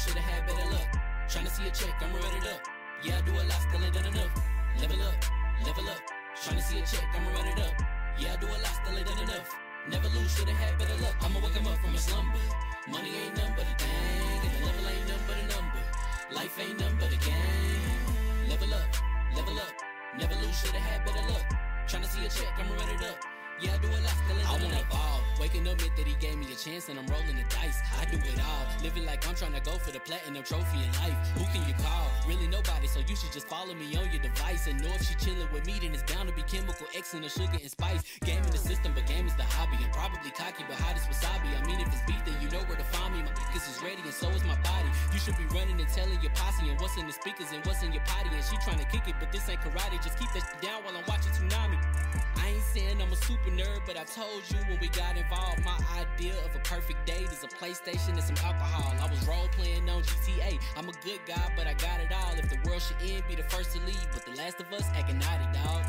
should've had better luck. Tryna see a check, I'm running up. Yeah, I do a lot, still ain't done enough. Level up, level up. Tryna see a check, I'm running up. Yeah, I do a lot, still ain't done enough. Never lose, should've had better luck. I'ma wake 'em up from a slumber. Money ain't nothing but a thing, and the level ain't nothing but a number. Life ain't nothing but a game. Level up, level up. Never lose, should've had better luck. Tryna see a check, I'ma run it up. Yeah, I do a lot, still I wanna ball. Waking up admit that he gave me a chance and I'm rolling the dice. I do it all. Living like I'm trying to go for the platinum trophy in life. Who can you call? Really nobody, so you should just follow me on your device. And know if she chilling with me, then it's bound to be chemical X and the sugar and spice. Game in the system, but game is the hobby. I'm probably cocky, but hot as wasabi. I mean, if it's beef, then you know where to find me. My niggas is ready, and so is my body. You should be running and telling your posse and what's in the speakers and what's in your potty. And she trying to kick it, but this ain't karate. Just keep that down while I'm watching Tsunami. I ain't saying I'm a super nerd, but I told you when we got involved, my idea of a perfect date is a PlayStation and some alcohol. I was role playing on GTA. I'm a good guy, but I got it all. If the world should end, be the first to leave. But the last of us acting naughty, dog.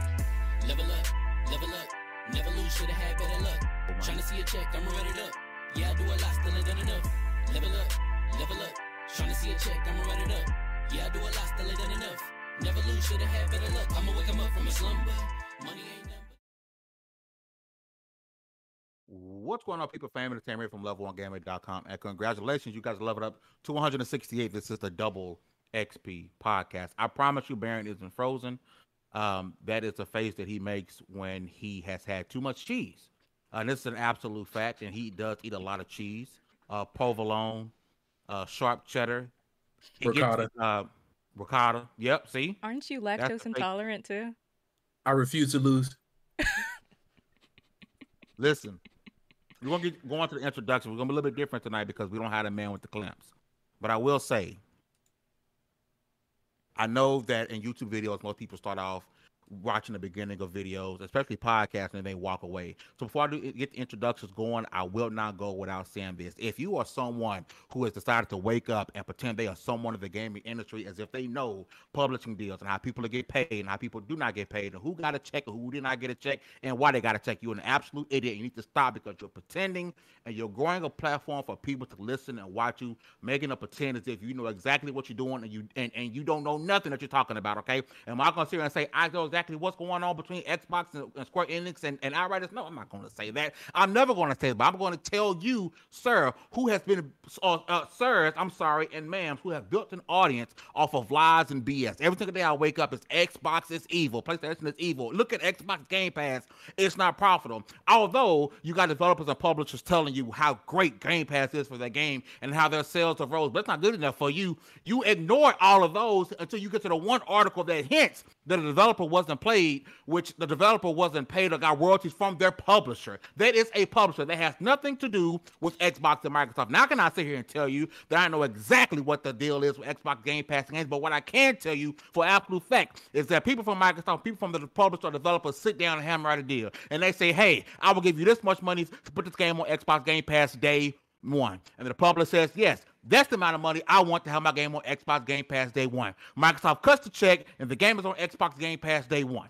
Level up, level up. Never lose, should've had better luck. Trying to see a check, I'ma run it up. Yeah, I do a lot, still ain't done enough. Level up, level up. Trying to see a check, I'ma run it up. Yeah, I do a lot, still ain't done enough. Never lose, should've had better luck. I'ma wake 'em up from a slumber. Money ain't What's going on, people? Fam Entertainment from level1gaming.com. And congratulations, you guys leveled up to 168. This is the double XP podcast. I promise you, Baron isn't frozen. Um, that is a face that he makes when he has had too much cheese. Uh, and this is an absolute fact, and he does eat a lot of cheese. Uh, provolone, uh, sharp cheddar, He gets, Ricotta. uh, ricotta. Yep, see? Aren't you lactose the intolerant too? I refuse to lose. Listen, we're gonna get go on to the introduction. We're gonna be a little bit different tonight because we don't have a man with the clamps. But I will say, I know that in YouTube videos, most people start off watching the beginning of videos, especially podcasts, and they walk away. So before I do get the introductions going, I will not go without saying this. If you are someone who has decided to wake up and pretend they are someone of the gaming industry as if they know publishing deals and how people get paid and how people do not get paid and who got a check and who did not get a check and why they got a check, you're an absolute idiot. You need to stop because you're pretending and you're growing a platform for people to listen and watch you, making a pretend as if you know exactly what you're doing and you and, and you don't know nothing that you're talking about, okay? Am I gonna sit here and say I know exactly what's going on between Xbox and, and Square Enix and, and Outriders? No, I'm not gonna say that. I'm never gonna say that, but I'm gonna tell you, sir, who has been uh, uh sirs, I'm sorry, and ma'ams, who have built an audience off of lies and BS. Every single day I wake up, it's Xbox is evil, PlayStation is evil. Look at Xbox Game Pass, it's not profitable. Although you got developers and publishers telling you how great Game Pass is for their game and how their sales have rose, but it's not good enough for you. You ignore all of those until you get to the one article that hints the developer wasn't played, which the developer wasn't paid or got royalties from their publisher. That is a publisher. That has nothing to do with Xbox and Microsoft. Now, can I sit here and tell you that I know exactly what the deal is with Xbox Game Pass games, but what I can tell you for absolute fact is that people from Microsoft, people from the publisher or developers sit down and hammer out a deal. And they say, hey, I will give you this much money to put this game on Xbox Game Pass day one. And the publisher says, yes, that's the amount of money I want to have my game on Xbox Game Pass day one. Microsoft cuts the check, and the game is on Xbox Game Pass day one.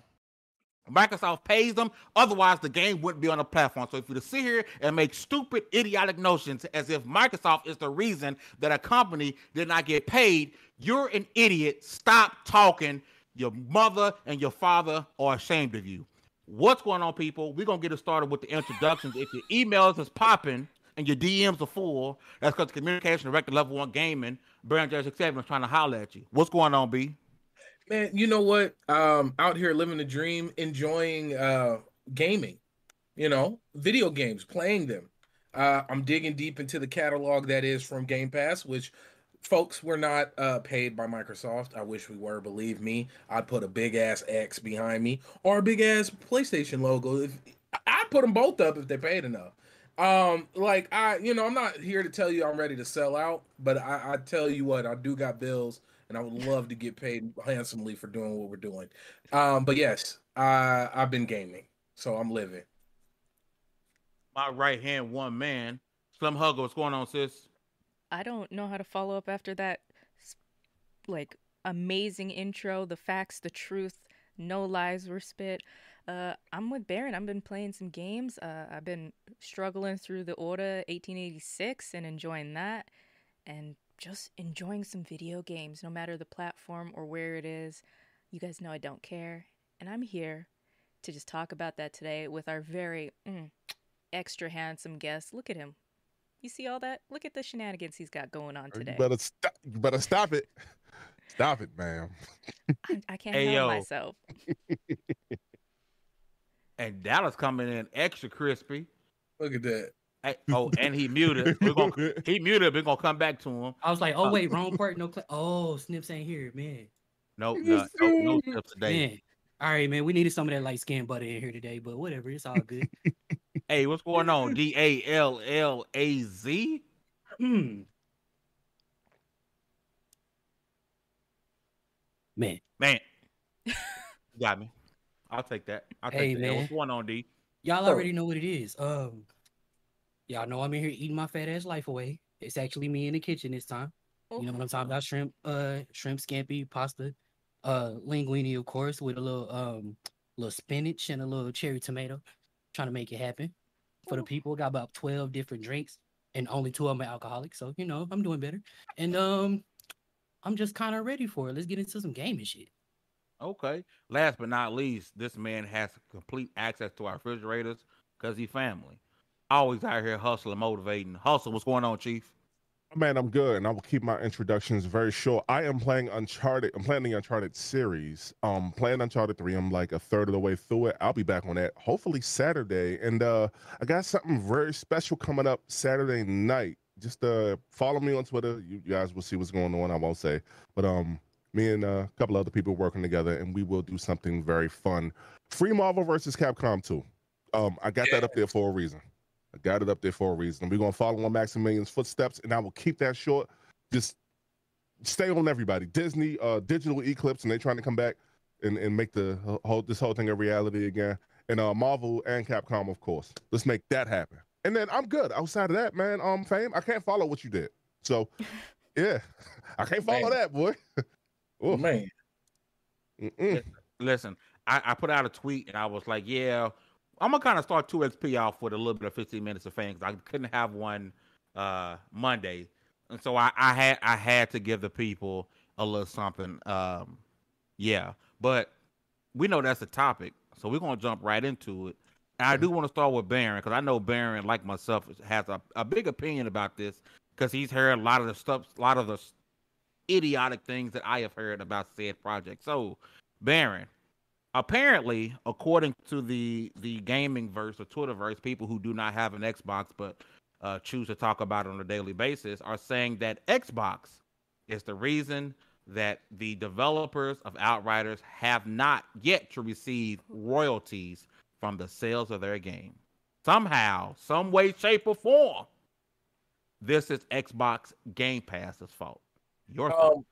Microsoft pays them, otherwise the game wouldn't be on the platform. So if you to sit here and make stupid, idiotic notions as if Microsoft is the reason that a company did not get paid, you're an idiot. Stop talking. Your mother and your father are ashamed of you. What's going on, people? We're gonna get it started with the introductions. if your emails is popping and your DMs are full, that's because the communication director level one gaming, Baron Jersey Seven is trying to holler at you. What's going on, B? Man, you know what? Um, out here living the dream, enjoying uh gaming, you know, video games, playing them. Uh, I'm digging deep into the catalog that is from Game Pass, which folks we're not uh paid by Microsoft. I wish we were, believe me. I'd put a big ass X behind me or a big ass PlayStation logo. If I'd put them both up if they paid enough. Um, like I, you know, I'm not here to tell you I'm ready to sell out, but I, I tell you what, I do got bills, and I would love to get paid handsomely for doing what we're doing. Um, but yes, I I've been gaming, so I'm living. My right hand one man, Slim Hugger. What's going on, sis? I don't know how to follow up after that like amazing intro, the facts, the truth, no lies were spit. Uh, I'm with Baron. I've been playing some games. Uh, I've been struggling through the Order 1886 and enjoying that, and just enjoying some video games, no matter the platform or where it is. You guys know I don't care, and I'm here to just talk about that today with our very mm, extra handsome guest. Look at him. You see all that? Look at the shenanigans he's got going on today. You better stop. You better stop it. Stop it, man. I, I can't Hey, help yo. myself. And Dallas coming in extra crispy. Look at that. Hey, oh, and he muted. We're gonna he muted. We're gonna come back to him. I was like, oh Uh, wait, wrong part, no. Cl- oh, Snips ain't here, man. No, no, no, no tips today. Man, all right, man. We needed some of that light skin butter in here today, but whatever, it's all good. Hey, what's going on? D A L L A Z. Hmm. Man, Man, you got me. I'll take that. I'll take Hey, that. What's going on, D? y'all Oh. already know what it is. Um, y'all know I'm in here eating my fat ass life away. It's actually me in the kitchen this time. You know what I'm talking about? Shrimp, uh, shrimp scampi, pasta, uh, linguine, of course, with a little um, little spinach and a little cherry tomato. Trying to make it happen for the people. Got about twelve different drinks, and only two of them are alcoholic. So you know I'm doing better, and um, I'm just kind of ready for it. Let's get into some gaming shit. Okay. Last but not least, this man has complete access to our refrigerators because he family. Always out here hustling, motivating. Hustle. What's going on, Chief? Man, I'm good, and I will keep my introductions very short. I am playing Uncharted. I'm playing the Uncharted series. Um, playing Uncharted three. I'm like a third of the way through it. I'll be back on that hopefully Saturday, and uh, I got something very special coming up Saturday night. Just uh, follow me on Twitter. You guys will see what's going on. I won't say, but um, me and uh, a couple other people working together, and we will do something very fun. Free Marvel versus Capcom 2. Um, I got that up there for a reason. I got it up there for a reason. We're gonna follow on Maximilian's footsteps, and I will keep that short. Just stay on everybody. Disney, uh, digital eclipse, and they're trying to come back and, and make the whole this whole thing a reality again. And uh, Marvel and Capcom, of course. Let's make that happen. And then I'm good. Outside of that, man, um, fame. I can't follow what you did. So, yeah, I can't follow that, boy. Oof. Man, Mm-mm. Listen, I, I put out a tweet and I was like, yeah, I'm gonna kind of start two XP off with a little bit of 15 minutes of fame because I couldn't have one uh Monday, and so I, I had I had to give the people a little something. Um, yeah, but we know that's a topic, so we're gonna jump right into it. And I do want to start with Baron because I know Baron, like myself, has a, a big opinion about this because he's heard a lot of the stuff, a lot of the idiotic things that I have heard about said project. So, Baron, apparently, according to the the gaming verse or Twitterverse, people who do not have an Xbox but uh, choose to talk about it on a daily basis are saying that Xbox is the reason that the developers of Outriders have not yet to receive royalties from the sales of their game. Somehow, some way, shape, or form, this is Xbox Game Pass's fault. Your um,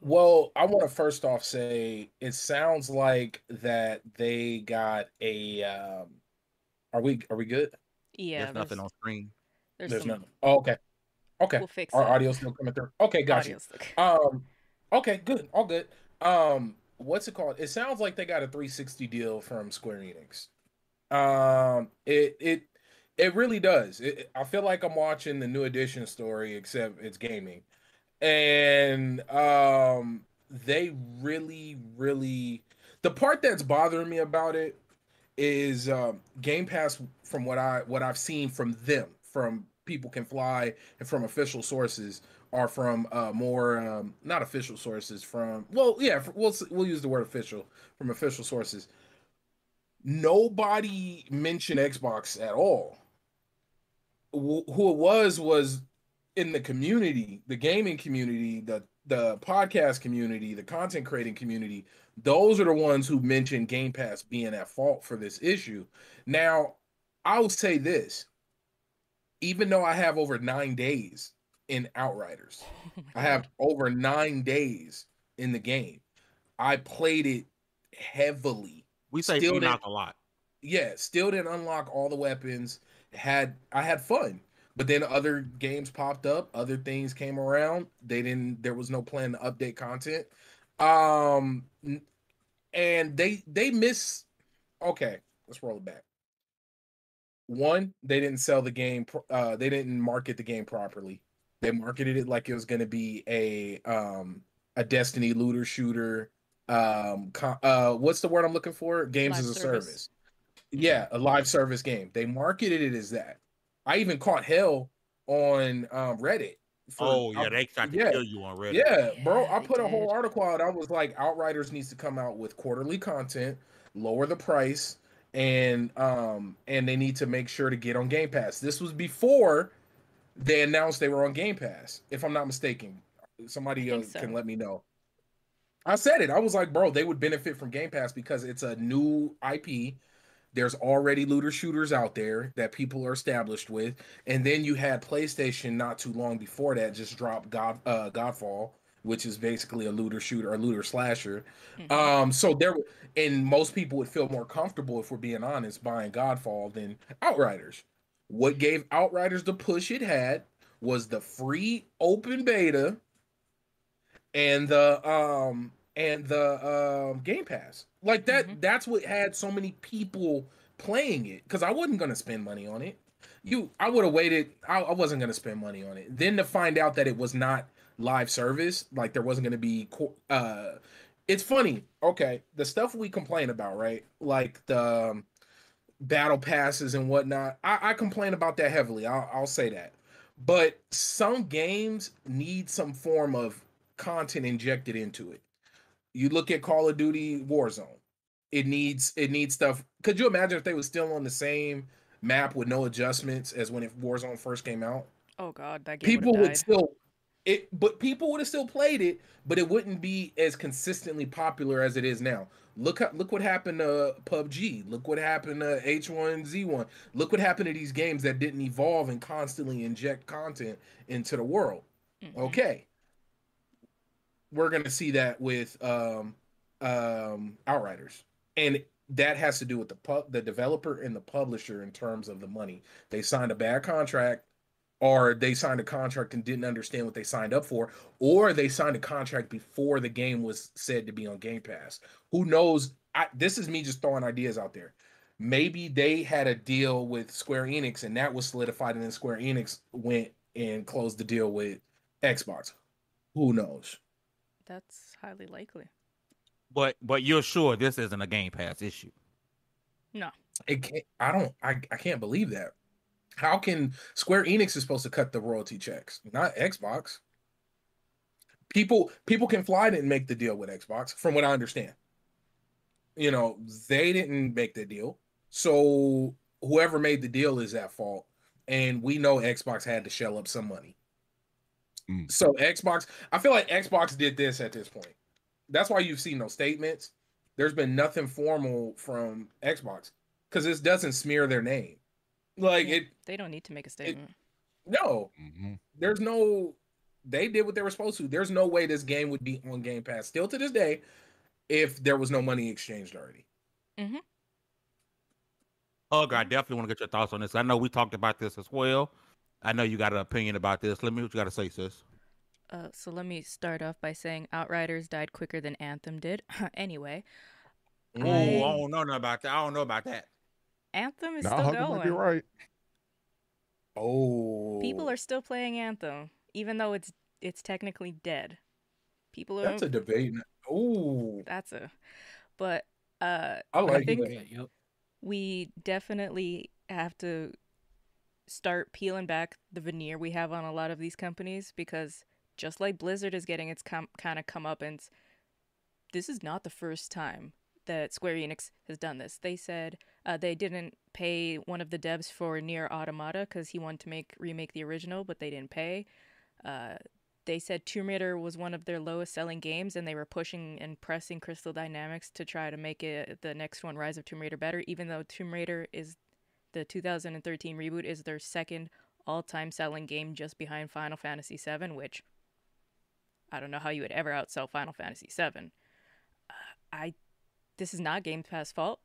well, I want to first off say it sounds like that they got a. Um, are we are we good? Yeah, There's nothing on screen. there's, There's nothing. Oh, okay, okay. We'll fix Our it. audio still coming through. Okay, got you. audio. Um, okay, good, all good. Um, what's it called? It sounds like they got a 360 deal from Square Enix. Um, it it it really does. It, I feel like I'm watching the new edition story, except it's gaming, and um, they really, really. The part that's bothering me about it is um, Game Pass. From what I what I've seen from them, from people can fly, and from official sources, are from uh, more um, not official sources. From well, yeah, we'll we'll use the word official from official sources. Nobody mentioned Xbox at all. Wh- Who it was was in the community, the gaming community, the the podcast community, the content creating community. Those are the ones who mentioned Game Pass being at fault for this issue. Now, I will say this: even though I have over nine days in Outriders, Oh I have over nine days in the game. I played it heavily. We say Still Enoch didn't- a lot. Yeah, still didn't unlock all the weapons. Had I had fun, but then other games popped up, other things came around. They didn't. There was no plan to update content. Um, and they they miss okay, let's roll it back. One, they didn't sell the game. Uh, they didn't market the game properly. They marketed it like it was going to be a um a Destiny looter shooter. Um, uh, what's the word I'm looking for? Games live as a service. service. Yeah, a live service game. They marketed it as that. I even caught hell on um, Reddit. For, oh yeah, they tried to yeah, kill you on Reddit. Yeah, bro. I put a whole article out. I was like, Outriders needs to come out with quarterly content, lower the price, and um and they need to make sure to get on Game Pass. This was before they announced they were on Game Pass, if I'm not mistaken. Somebody uh, so. can let me know. I said it. I was like, bro, they would benefit from Game Pass because it's a new IP. There's already looter shooters out there that people are established with, and then you had PlayStation not too long before that just drop God uh, Godfall, which is basically a looter shooter, a looter slasher. Mm-hmm. Um, so there, and most people would feel more comfortable if we're being honest buying Godfall than Outriders. What gave Outriders the push it had was the free open beta and the um and the um Game Pass. Like that mm-hmm. that's what had so many people playing it cuz I wasn't going to spend money on it. You I would have waited I, I wasn't going to spend money on it. Then to find out that it was not live service, like there wasn't going to be uh it's funny. Okay, the stuff we complain about, right? Like the um, battle passes and whatnot. I, I complain about that heavily. I'll, I'll say that. But some games need some form of content injected into it. You look at Call of Duty Warzone. It needs it needs stuff. Could you imagine if they were still on the same map with no adjustments as when it Warzone first came out? Oh god, that people would still it but people would have still played it, but it wouldn't be as consistently popular as it is now. Look look what happened to PUBG. Look what happened to H1Z1. Look what happened to these games that didn't evolve and constantly inject content into the world. Mm-hmm. Okay. We're going to see that with um um Outriders. And that has to do with the the developer and the publisher in terms of the money. They signed a bad contract or they signed a contract and didn't understand what they signed up for, or they signed a contract before the game was said to be on Game Pass. Who knows? I, this is me just throwing ideas out there. Maybe they had a deal with Square Enix and that was solidified, and then Square Enix went and closed the deal with Xbox. Who knows? That's highly likely. But but you're sure this isn't a Game Pass issue? No. It can't, I don't. I, I can't believe that. How can Square Enix is supposed to cut the royalty checks, not Xbox? People people can fly didn't make the deal with Xbox, from what I understand. You know, they didn't make the deal. So whoever made the deal is at fault. And we know Xbox had to shell up some money. Mm. So Xbox, I feel like Xbox did this at this point. That's why you've seen no statements. There's been nothing formal from Xbox because this doesn't smear their name. Like yeah, it, they don't need to make a statement. It, no, mm-hmm. there's no. They did what they were supposed to. There's no way this game would be on Game Pass still to this day if there was no money exchanged already. Mm-hmm. Oh, God, I definitely want to get your thoughts on this. I know we talked about this as well. I know you got an opinion about this. Let me what you got to say, sis. Uh, so let me start off by saying Outriders died quicker than Anthem did. anyway. Oh, I... I don't know about that. I don't know about that. Anthem is still going. Might be right. Oh. People are still playing Anthem, even though it's it's technically dead. People are. That's a debate. Oh. That's a. But uh, I like I think that. We definitely have to start peeling back the veneer we have on a lot of these companies because just like Blizzard is getting its com- kind of comeuppance, this is not the first time that Square Enix has done this. They said uh, they didn't pay one of the devs for Nier Automata because he wanted to make remake the original, but they didn't pay. Uh, they said Tomb Raider was one of their lowest selling games, and they were pushing and pressing Crystal Dynamics to try to make it the next one, Rise of Tomb Raider, better. Even though Tomb Raider is the 2013 reboot is their second all-time selling game, just behind Final Fantasy VII, which I don't know how you would ever outsell Final Fantasy VII. Uh, I this is not Game Pass fault.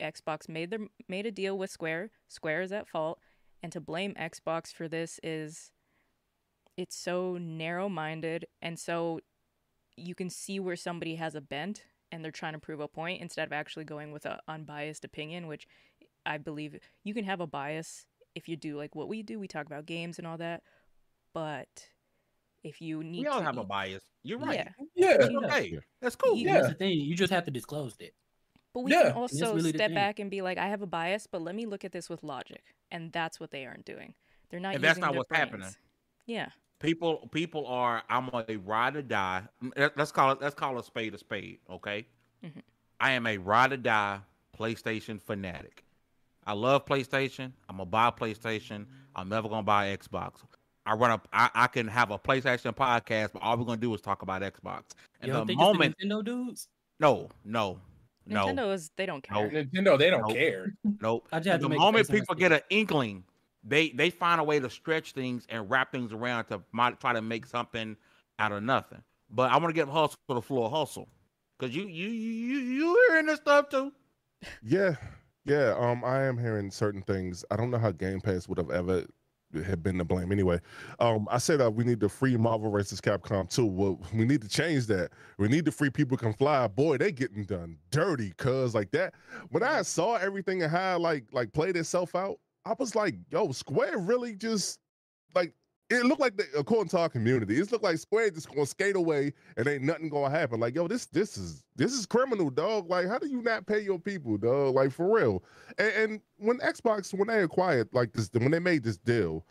Xbox made their made a deal with Square. Square is at fault, and to blame Xbox for this is it's so narrow-minded and so you can see where somebody has a bent and they're trying to prove a point instead of actually going with an unbiased opinion, which I believe you can have a bias if you do like what we do. We talk about games and all that, but if you need We all to have a bias. You're right. Yeah, Yeah. That's Yeah. okay. Yeah. That's cool. You- And that's Yeah. the thing. You just have to disclose it. but we Yeah. can also really step back and be like, I have a bias, but let me look at this with logic, and that's what they aren't doing. They're not. And that's not their what's happening. Yeah. People people are I'm a ride or die. Let- Let's call it let's call a spade a spade, okay? Mhm. I am a ride or die PlayStation fanatic. I love PlayStation. I'm gonna buy a PlayStation. I'm never gonna buy an Xbox. I run up I, I can have a PlayStation podcast, but all we're gonna do is talk about Xbox. And You the don't think moment it's the Nintendo dudes? no, no, no, Nintendo is they don't No. care. Nintendo, they don't Nope. care. nope. I just have the to make moment face when I people get an inkling, they they find a way to stretch things and wrap things around to mo- try to make something out of nothing. But I want to give hustle to the floor hustle because you you you you you hearing this stuff too. Yeah, yeah. Um, I am hearing certain things. I don't know how Game Pass would have ever have been to blame anyway. Um, I said uh, we need to free Marvel versus Capcom too. Well, we need to change that. We need to free people can fly. Boy, they getting done dirty, cuz like that. When I saw everything and how like like played itself out, I was like, yo, Square really just like it looked like they, according to our community, it looked like Square just gonna skate away and ain't nothing gonna happen. Like, yo, this this is this is criminal, dog. Like, how do you not pay your people, dog? Like for real. And, and when Xbox, when they acquired like this, when they made this deal,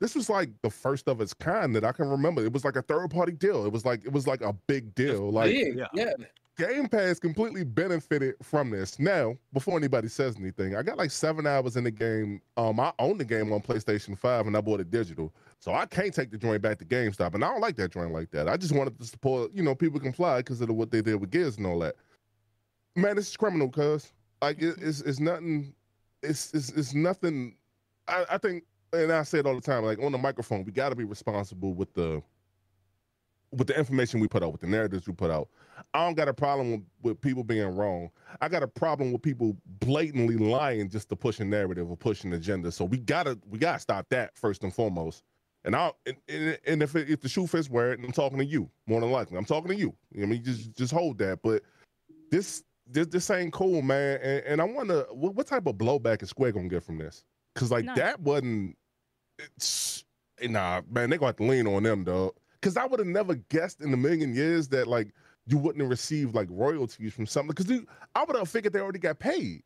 this was like the first of its kind that I can remember. It was like a third party deal. It was like it was like a big deal. Like Big, yeah. yeah. Game Pass completely benefited from this. Now, before anybody says anything, I got like seven hours in the game. Um, I own the game on PlayStation 5 and I bought it digital. So I can't take the joint back to GameStop. And I don't like that joint like that. I just wanted to support, you know, people can fly because of what they did with Giz and all that. Man, this is criminal, cuz. Like it, it's it's nothing, it's it's it's nothing. I, I think and I say it all the time, like on the microphone, we gotta be responsible with the with the information we put out, with the narratives we put out. I don't got a problem with, with people being wrong. I got a problem with people blatantly lying just to push a narrative or push an agenda. So we gotta we gotta stop that first and foremost. And I and, and, and if it, if the shoe fits, wear it. And I'm talking to you more than likely. I'm talking to you. I mean, just just hold that. But this this this ain't cool, man. And, and I wonder what, what type of blowback is Square gonna get from this? Because like None. that wasn't. It's, nah, man, they gonna have to lean on them, dog. Because I would have never guessed in a million years that like you wouldn't have received like royalties from something. Because I would have figured they already got paid.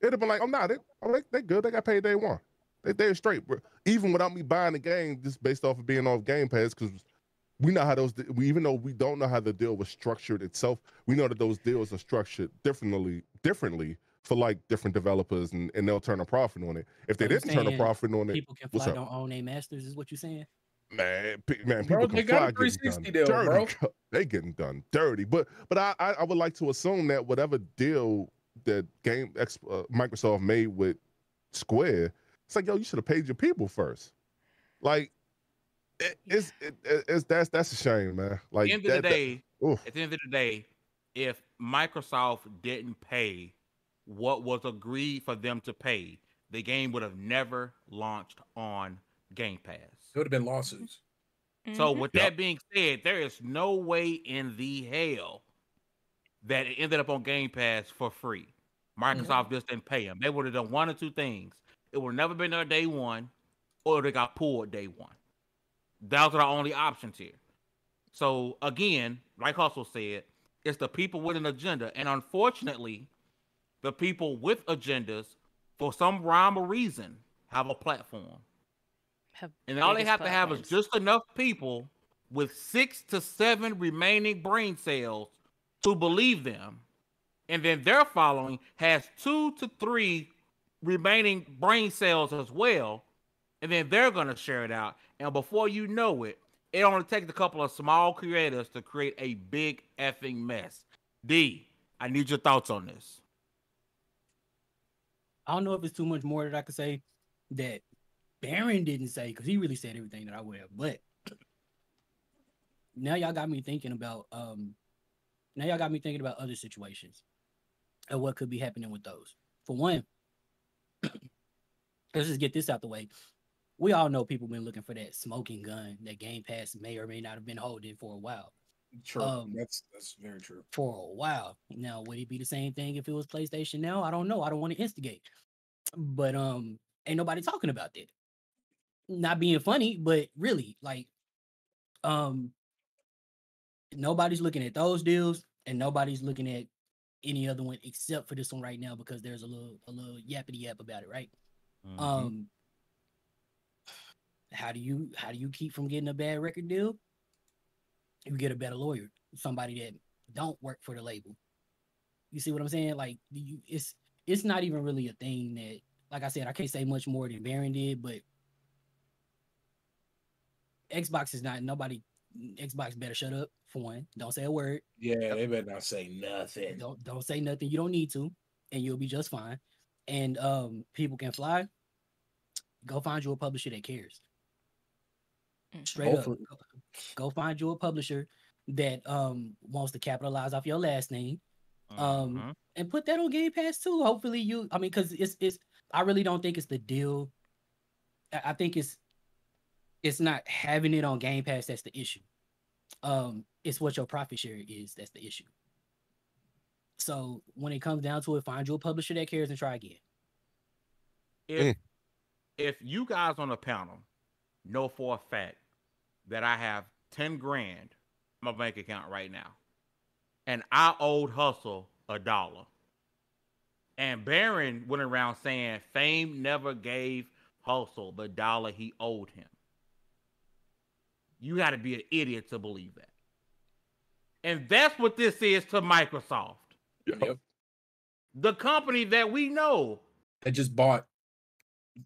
It'd have been like, oh no, they, oh, they they good. They got paid day one. They they're straight, bro. Even without me buying the game, just based off of being off Game Pass, because we know how those. We even though we don't know how the deal was structured itself, we know that those deals are structured differently, differently for like different developers, and, and they'll turn a profit on it. If they So you didn't turn a profit on it, People can fly, don't own a masters, is what you saying? man, pe- man, Bro, people they can got fly a getting 360 done deal, dirty. bro. They getting done dirty, but but I, I I would like to assume that whatever deal that game uh, Microsoft made with Square, it's like yo, you should have paid your people first. Like it, it's it, it's that's that's a shame, man. Like At the end of that- the day, oof. at the end of the day, if Microsoft didn't pay what was agreed for them to pay, the game would have never launched on Game Pass. It would have been lawsuits. So Mhm. with Yep. that being said, there is no way in the hell that it ended up on Game Pass for free. Microsoft just didn't pay them. They would have done one or two things. It would never been there day one, or they got pulled day one. Those are the only options here. So again, like Hustle said, it's the people with an agenda, and unfortunately, the people with agendas, for some rhyme or reason, have a platform. Have And all they have to have is just enough people with six to seven remaining brain cells to believe them. And then their following has two to three remaining brain cells as well. And then they're going to share it out. And before you know it, it only takes a couple of small creators to create a big effing mess. D, I need your thoughts on this. I don't know if it's too much more that I could say that Baron didn't say because he really said everything that I would have. But now y'all got me thinking about um now y'all got me thinking about other situations and what could be happening with those. For one, let's just get this out the way. We all know people been looking for that smoking gun that Game Pass may or may not have been holding for a while. True. Um, that's that's very true. for a while. Now, would it be the same thing if it was PlayStation now? I don't know. I don't want to instigate. But um ain't nobody talking about that. Not being funny, but really, like um nobody's looking at those deals and nobody's looking at any other one except for this one right now because there's a little a little yappity yap about it, right? Mhm. Um how do you how do you keep from getting a bad record deal? You get a better lawyer, somebody that don't work for the label. You see what I'm saying? Like you it's it's not even really a thing that like I said, I can't say much more than Baron did, but Xbox is not nobody Xbox better shut up for one. Don't say a word. Yeah, they better not say nothing. Don't don't say nothing. You don't need to, and you'll be just fine. And um, people can fly. Go find you a publisher that cares. Mm. Straight up, Hopefully. go, go find you a publisher that um wants to capitalize off your last name um, Mhm. and put that on Game Pass too. Hopefully, you. I mean, because it's it's. I really don't think it's the deal. I I think it's it's not having it on Game Pass that's the issue. Um, it's what your profit share is that's the issue. So when it comes down to it, find you a publisher that cares and try again. if mm. if you guys on the panel know for a fact that I have ten grand in my bank account right now, and I owed Hustle a dollar, and Baron went around saying Fame never gave Hustle the dollar he owed him. You got to be an idiot to believe that. And that's what this is to Microsoft, Yep. the company that we know They just bought.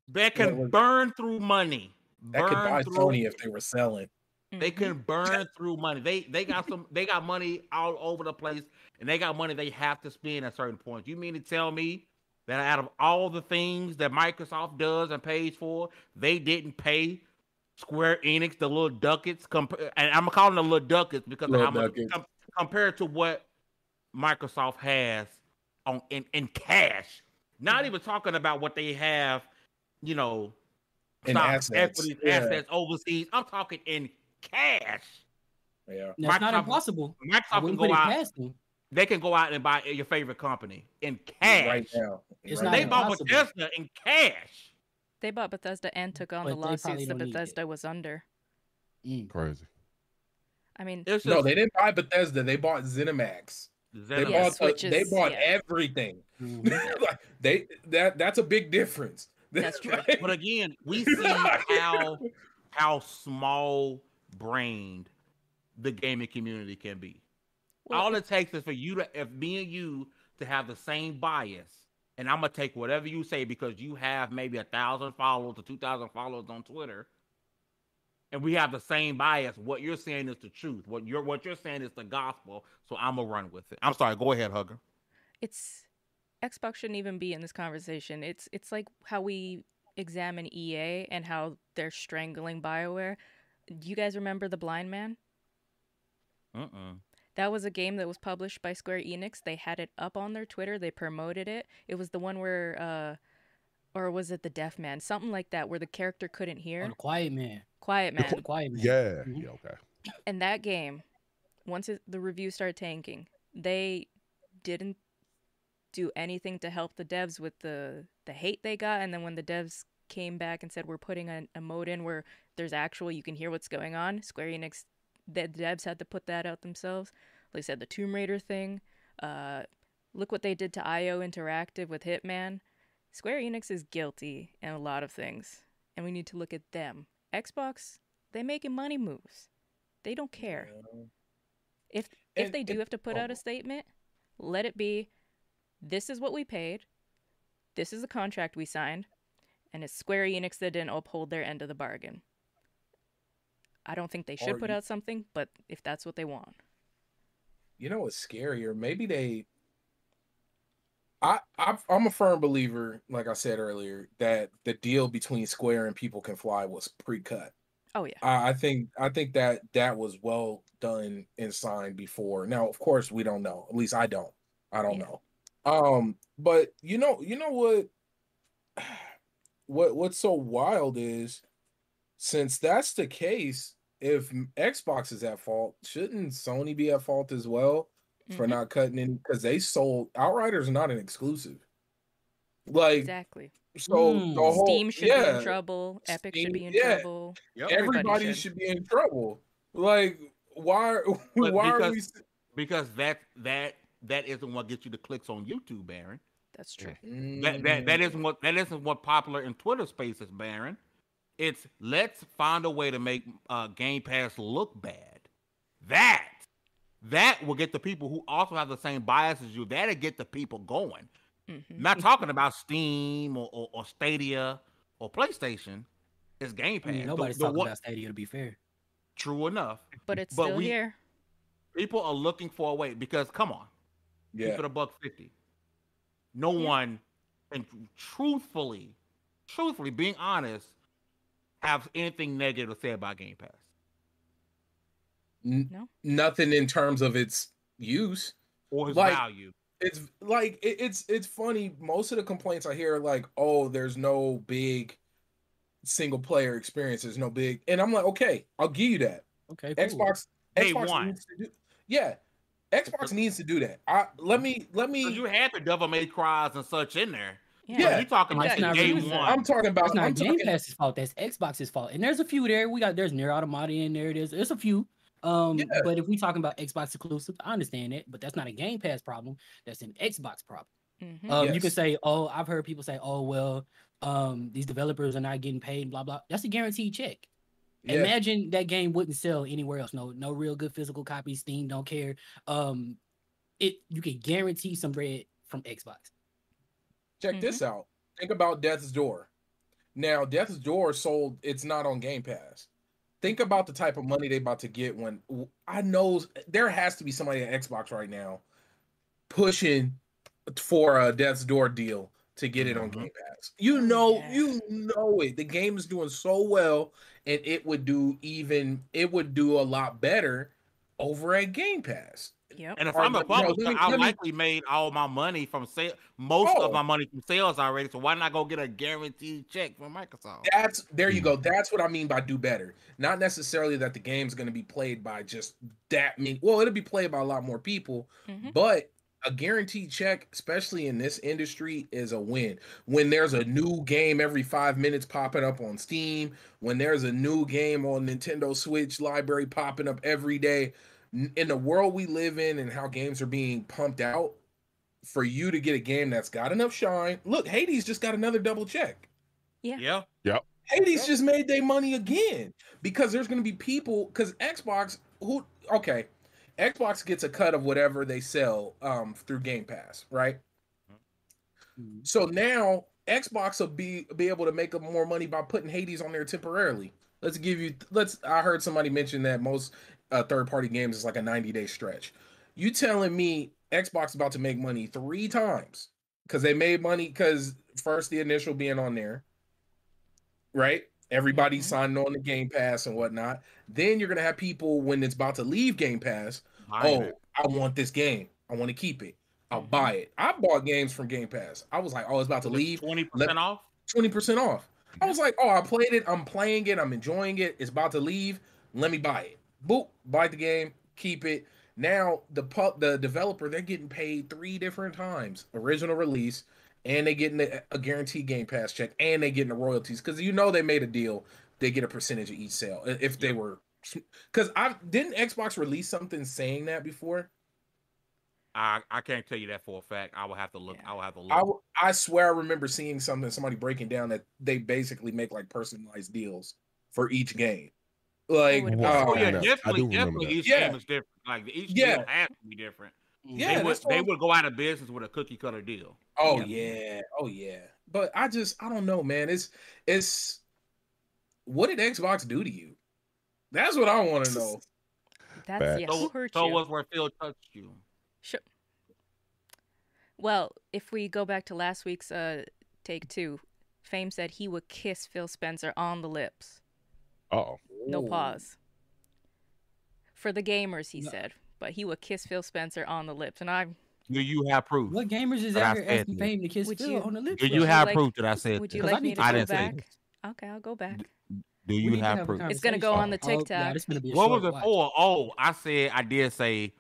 that can well- burn through money. That could burn buy through- Sony if they were selling. They can mm-hmm. burn through money. They they got some they got money all over the place, and they got money they have to spend at certain points. You mean to tell me that out of all the things that Microsoft does and pays for, they didn't pay Square Enix the little ducats? Comp- and I'm calling them little ducats because Little of how much ducats. com- compared to what Microsoft has on in, in cash. Not mm-hmm. even talking about what they have, you know, In stocks, assets, equities, yeah. assets overseas. I'm talking in cash. Yeah. That's not impossible. Microsoft can go out. They can go out and buy your favorite company in cash. Right now. It's Right not They now. bought impossible. Bethesda in cash. They bought Bethesda and took on But the they lawsuits that don't need it. Bethesda was under. Mm. Crazy. I mean, It's No, they didn't buy Bethesda. They bought ZeniMax. They Zenimax. Yeah, bought the- they bought yeah. everything. Mhm. Like, they that that's a big difference. That's true. Like- But again, we see how how small brained the gaming community can be. well, All it takes is for you to, if me and you, to have the same bias, and I'm gonna take whatever you say because you have maybe a thousand followers or two thousand followers on Twitter, and we have the same bias. What you're saying is the truth. What you're what you're saying is the gospel. So I'm gonna run with it. I'm sorry. Go ahead, Hugger. it's Xbox shouldn't even be in this conversation. It's it's like how we examine EA and how they're strangling BioWare. Do you guys remember The Blind Man? Mm-mm. That was a game that was published by Square Enix. They had it up on their Twitter. They promoted it. It was the one where uh or was it the Deaf Man? Something like that where the character couldn't Oh, hear. the Quiet Man. Quiet Man. The Quiet Man. Yeah. Mhm. Yeah. Okay. And that game, once it, the reviews started tanking, they didn't do anything to help the devs with the the hate they got. And then when the devs came back and said we're putting a, a mode in where there's actual you can hear what's going on, Square Enix, the devs had to put that out themselves. Like I said, the Tomb Raider thing. Uh, look what they did to IO Interactive with Hitman. Square Enix is guilty in a lot of things, and we need to look at them. Xbox, they're making money moves. They don't care. If if And- they do and- have to put out oh. a statement, let it be this is what we paid. This is the contract we signed, and it's Square Enix that didn't uphold their end of the bargain. I don't think they should Or put you- out something, but if that's what they want. you know what's scarier? Maybe they. I I've, I'm a firm believer, like I said earlier, that the deal between Square and People Can Fly was pre-cut. Oh yeah. I, I think I think that that was well done and signed before. Now, of course, we don't know. At least I don't. I don't Yeah. know. Um, but you know, you know what? What what's so wild is, since that's the case, if Xbox is at fault, shouldn't Sony be at fault as well for Mhm. not cutting in? Because they sold Outriders not an exclusive. Like Exactly. so, Mm. the whole Steam should be in trouble. Epic should be in yeah. trouble. Yep. Everybody everybody should. should. be in trouble. Like why? But why are we? because- because that that that isn't what gets you the clicks on YouTube, Baron. That's true. That that that Mm. isn't what that isn't what popular in Twitter spaces, Baron. It's let's find a way to make uh, Game Pass look bad. That that will get the people who also have the same bias as you. That'll get the people going. hmm Not talking about Steam or, or, or Stadia or PlayStation. It's Game I Pass. mean, The- nobody's the talking one- about Stadia to be fair. True enough. But it's But still we- here. People are looking for a way because come on, Yeah. keep it a buck fifty. No Yeah. one, and truthfully, truthfully, being honest, have anything negative to say about Game Pass. N- No. Nothing in terms of its use. or his Like- value. It's like it, it's it's funny. Most of the complaints I hear are like, "Oh, there's no big single player experience. There's no big," and I'm like, "Okay, I'll give you that." Okay, cool. Xbox, Day Xbox one. needs to do, yeah, Xbox needs to do that. I let me let me. you had the Devil May Cries and such in there. Yeah. you talking about that's not day one. I'm talking about. That's not I'm Game talking, Pass's fault. That's Xbox's fault. And there's a few there. We got there's Nier Automata in there. There's there's a few. Um, Yeah. but if we talking about Xbox exclusive, I understand that, but that's not a Game Pass problem. That's an Xbox problem. hmm Um, you can say, oh, I've heard people say, oh, well, um, these developers are not getting paid, blah blah. That's a guaranteed check. yeah, Imagine that game wouldn't sell anywhere else. No, no real good physical copies. Steam don't care. Um, it you can guarantee some bread from Xbox. Check this out. Think about Death's Door. Now, Death's Door sold. It's not on Game Pass. Think about the type of money they about to get when I know there has to be somebody at Xbox right now pushing for a Death's Door deal to get it on Mhm. Game Pass. You Oh, know, yeah. you know it. The game is doing so well, and it would do even it would do a lot better over at Game Pass. Yep. And if Or I'm a let- no, let publisher, me- I let likely made all my money from sale, most Oh. of my money from sales already. So why not go get a guaranteed check from Microsoft? That's there you go. That's what I mean by do better. Not necessarily that the game's going to be played by just that many. Well, it'll be played by a lot more people, Mhm. but a guaranteed check, especially in this industry, is a win. When there's a new game every five minutes popping up on Steam, when there's a new game on Nintendo Switch library popping up every day, n- in the world we live in and how games are being pumped out, for you to get a game that's got enough shine. Look, Hades just got another double check. Yeah. Yeah. Yep. Hades Yep. just made their money again because there's going to be people because Xbox who okay, Xbox gets a cut of whatever they sell um through Game Pass, right? Mhm. So now Xbox will be be able to make up more money by putting Hades on there temporarily. Let's give you let's I heard somebody mention that most uh, third party games is like a 90 day stretch. You telling me Xbox about to make money three times because they made money because first the initial being on there, right? Everybody Mhm. signed on the Game Pass and whatnot. Then you're gonna have people when it's about to leave Game Pass. Oh, it. I want this game. I want to keep it. I'll Mhm. buy it. I bought games from Game Pass. I was like, oh, it's about to leave. Twenty percent off. 20% off. I was like, oh, I played it. I'm playing it. I'm enjoying it. It's about to leave. Let me buy it. Boop, buy the game, keep it. Now the pub, the developer, they're getting paid three different times: original release, and they getting a, a guaranteed Game Pass check, and they getting the royalties because you know they made a deal. They get a percentage of each sale if they were. Because I didn't Xbox release something saying that before. I, I can't tell you that for a fact. I will have to look. Yeah. I will have to look. I, w- I swear I remember seeing something somebody breaking down that they basically make like personalized deals for each game. Like would have oh yeah, that. I definitely, definitely. Each Yeah. game is different. Like each Yeah. deal has to be different. Yeah, they would they would go out of business with a cookie cutter deal. oh Yep. yeah, oh yeah. But I just I don't know, man. It's it's what did Xbox do to you? That's what I want to know. That's Facts. yeah. So, Who hurt so you? was where Phil touched you. Sure. Well, if we go back to last week's uh take two, Fame said he would kiss Phil Spencer on the lips. Oh, No Ooh. pause. For the gamers, he No. said, but he would kiss Phil Spencer on the lips, and I Do you have proof? What gamers is But I out here said asking to Fame to kiss Would Phil you- on the lips? Do you you have like- proof that I said? would you that? Because I like me to to I go didn't say back? Okay, I'll go back. Do you have have proof? It's gonna go on the Oh, yeah, TikTok. this gonna be What was it for? Oh, I said I did say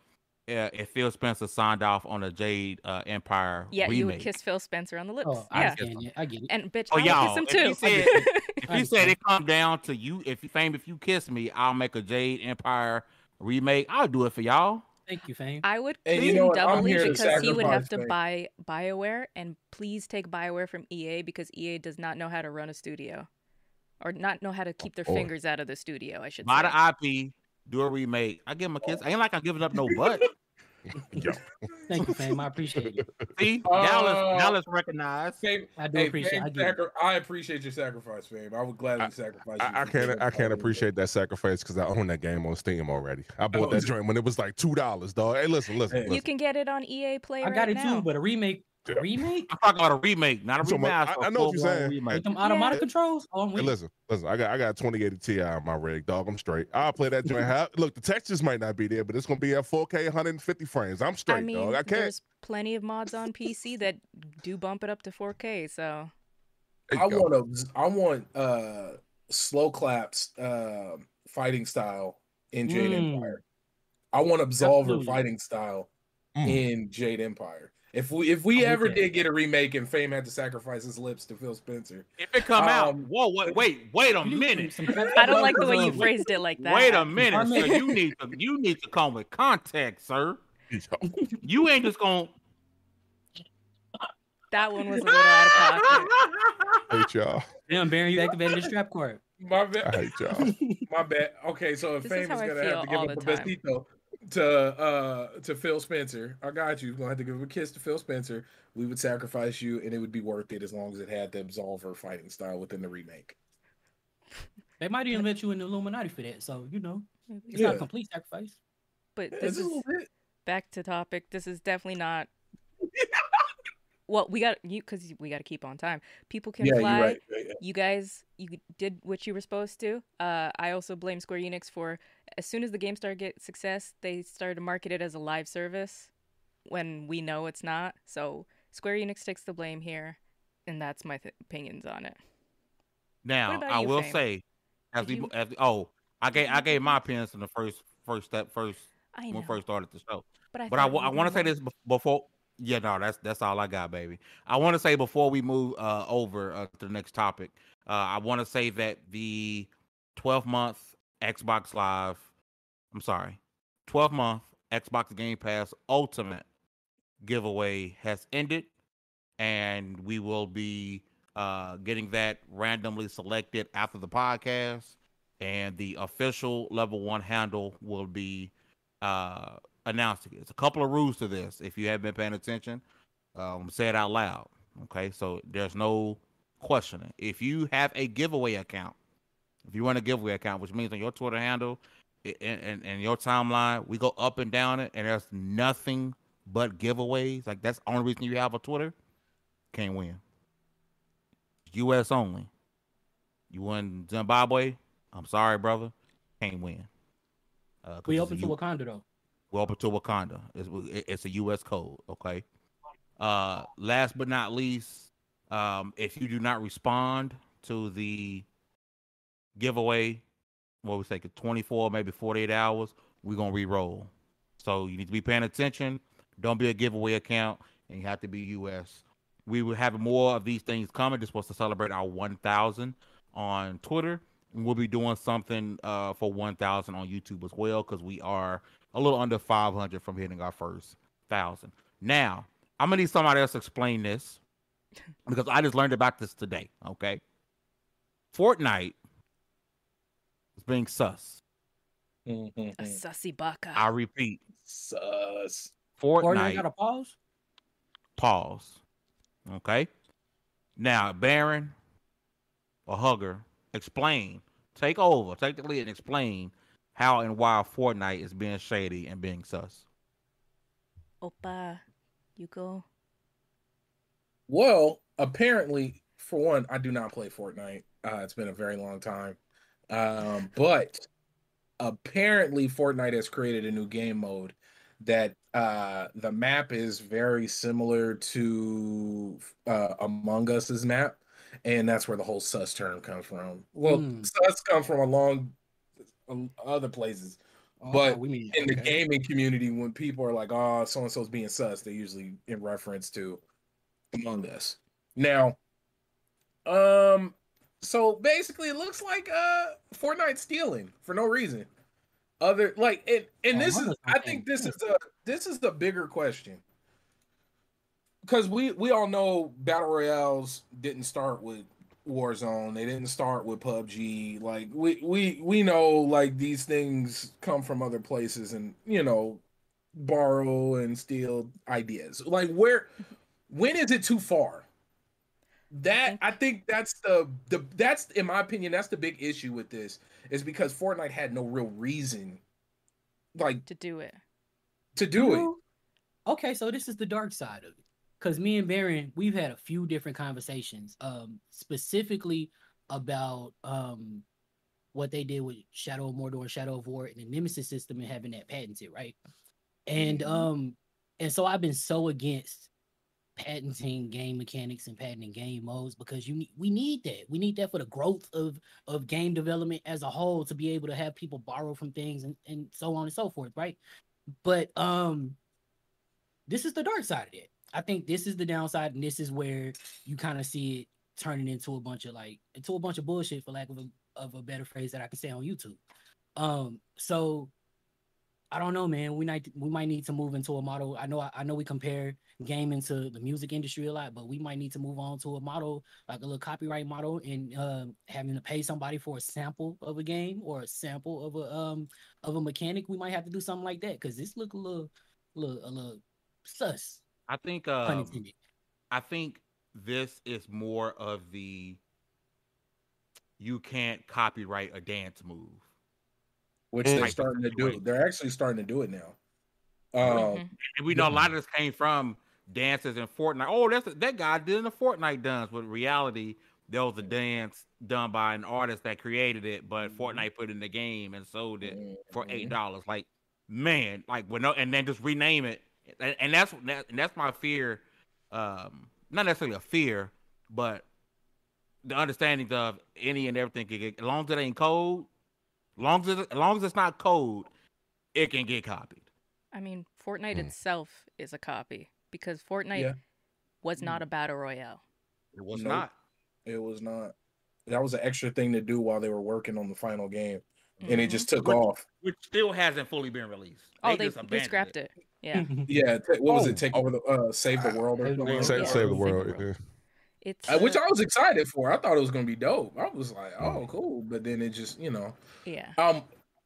uh, if Phil Spencer signed off on a Jade uh, Empire Yeah, remake. you would kiss Phil Spencer on the lips. Oh, I yeah. understand it. I get it. And bitch, Oh, I would y'all, kiss him if he too. said- If I he said it come down to you, if you fame, if you kiss me, I'll make a Jade Empire remake. I'll do it for y'all. Thank you, fame. I would And kiss you know him what? I'm doubly here because he would have to things. buy BioWare and please take BioWare from EA because EA does not know how to run a studio. Or not know how to keep their boy. fingers out of the studio, I should Buy say. the IP, do a remake. I give him a kiss. Ain't like I'm giving up no butt. Yo, Thank you, fame. I appreciate it. See, now let's Uh, now let's recognize. Fame, I do hey, appreciate. Fame, I it. sacri- I appreciate your sacrifice, fam. I would gladly sacrifice. you I, I can't I can't appreciate that sacrifice because I own that game on Steam already. I bought Oh, that is it? joint when it was like two dollars, dog. Hey, listen, listen, Hey. listen. You can get it on EA Play I right got it now. too, but a remake. Yeah. Remake? I'm talking about a remake, not a So, but remaster. I- I know what you're saying. Remake. Like them automatic Yeah. controls? Oh, Hey, listen, listen. I got I got 2080 Ti on my rig, dog. I'm straight. I'll play that joint. How, look, the textures might not be there, but it's gonna be at 4K, 150 frames. I'm straight, I mean, dog. I can't. there's plenty of mods on PC that do bump it up to 4K, so I you go. want a, I want uh Sloclap's uh fighting style in Jade Mm. Empire. I want Absolver Absolutely. fighting style Mm. in Jade Empire. If we if we I'm ever that. did get a remake and Fame had to sacrifice his lips to Phil Spencer, If it come out, Um, whoa, wait, wait, wait a minute. some- some- I don't like the way you phrased it like that. Wait a minute, sir. You need to you need to come with context, sir. You ain't just gonna. That one was a little out of pocket. I hate y'all. Damn, Baron, you activated the strap card. my I bad, hate y'all. my bad. Okay, so if This Fame is how I gonna have to give up a the time. besito to uh to Phil Spencer, I got you. Gonna have to give a kiss to Phil Spencer. We would sacrifice you, and it would be worth it as long as it had the Absolver fighting style within the remake. They might even let you in the Illuminati for that. So, you know, it's Yeah. not a complete sacrifice. But Yeah, this just a is little bit. back to topic. This is definitely not. Well, we got you because we got to keep on time. People can Yeah, you're fly. right. Yeah, yeah. You guys, you did what you were supposed to. Uh, I also blame Square Enix for as soon as the game started get success, they started to market it as a live service when we know it's not. So Square Enix takes the blame here, and that's my th- opinions on it. Now I you, will Fame? say, as Did we you- as oh, I gave I gave my opinions in the first first step first I when we first started the show. but I But I, thought I want to say this before. Yeah, no, that's that's all I got, baby. I want to say before we move uh, over uh, to the next topic, uh, I want to say that the 12 month Xbox Live, I'm sorry, 12 month Xbox Game Pass Ultimate giveaway has ended, and we will be uh, getting that randomly selected after the podcast, and the official level one handle will be uh, announced. There's a couple of rules to this. If you have been paying attention, um, say it out loud. Okay, so there's no questioning. If you have a giveaway account, if you run a giveaway account, which means on your Twitter handle and, and, and your timeline, we go up and down it, and there's nothing but giveaways. Like that's the only reason you have a Twitter. Can't win. U.S. only. You win Zimbabwe. I'm sorry, brother. Can't win. Uh, We open to U- Wakanda though. We're to Wakanda. It's, it's a U.S. code. Okay. Uh, last but not least, um, if you do not respond to the giveaway, what we say, 24, maybe 48 hours, we're gonna re-roll. So you need to be paying attention. Don't be a giveaway account, and you have to be U.S. We will have more of these things coming. Just was to celebrate our 1,000 on Twitter. And we'll be doing something uh, for 1,000 on YouTube as well because we are a little under 500 from hitting our first thousand. Now, I'm gonna need somebody else to explain this because I just learned about this today. Okay, Fortnite is being sus. a Mhm. sussy baka. I repeat, Sus. Or you Fortnite. got a pause? Pause. Okay. Now, Baron or Hugger, explain. Take over. Take the lead and explain how and why Fortnite is being shady and being sus. Oppa, you go. Well, apparently, for one, I do not play Fortnite. Uh, it's been a very long time. Um, but apparently, Fortnite has created a new game mode that uh, the map is very similar to uh, Among Us's map. and that's where the whole sus term comes from. Well, Hmm. sus comes from a long other places, Oh, but we mean in the gaming community, when people are like, "Oh, so and so's being sus," they usually in reference to Among Us. Now, um, so basically, it looks like uh Fortnite stealing for no reason. Other like, and and Oh, this is, I think this is a this is the bigger question because we we all know battle royales didn't start with Warzone. They didn't start with PUBG. Like we we we know like these things come from other places and you know borrow and steal ideas. Like where when is it too far? That mm-hmm. I think that's the the that's in my opinion that's the big issue with this is because Fortnite had no real reason like to do it. to do it. Okay, so this is the dark side of it. Because me and Baron, we've had a few different conversations, um, specifically about um what they did with Shadow of Mordor, and Shadow of War, and the Nemesis system and having that patented, right? And Mhm. um, and so I've been so against patenting game mechanics and patenting game modes because you need we need that. We need that for the growth of of game development as a whole to be able to have people borrow from things and, and so on and so forth, right? But um this is the dark side of it. I think this is the downside, and this is where you kind of see it turning into a bunch of like into a bunch of bullshit, for lack of a of a better phrase that I can say on YouTube. Um, so I don't know, man. We might we might need to move into a model. I know I know we compare gaming to the music industry a lot, but we might need to move on to a model like a little copyright model and uh, having to pay somebody for a sample of a game or a sample of a um of a mechanic. We might have to do something like that because this look a little, little a little sus. I think um. I think this is more of the you can't copyright a dance move. which they're Like, starting to do. They're actually starting to do it now. Um, Mhm. And we know a lot of this came from dances in Fortnite. Oh, that's that guy did in the Fortnite dance. But reality, there was a dance done by an artist that created it, but Mhm. Fortnite put it in the game and sold it for mhm. eight dollars. Like, man, like when no, and then just rename it, and, and that's that, and that's my fear. Um, not necessarily a fear, but the understanding of any and everything. Can get, as long as it ain't code, long as it, as long as it's not code, it can get copied. I mean, Fortnite Hmm. itself is a copy because Fortnite Yeah. was not a battle royale. It was Nope. not. It was not. That was an extra thing to do while they were working on the final game, and it just took Which- off. which still hasn't fully been released. Oh, they just they scrapped it. Yeah, Yeah, ta- what was Oh. it? Take over the uh, save the world or Save the something? world. Save, Yeah. save the Save world. the world. yeah. it's Uh, which uh, I was excited for. I thought it was gonna be dope. I was like, oh, cool. But then it just, you know. yeah. Um,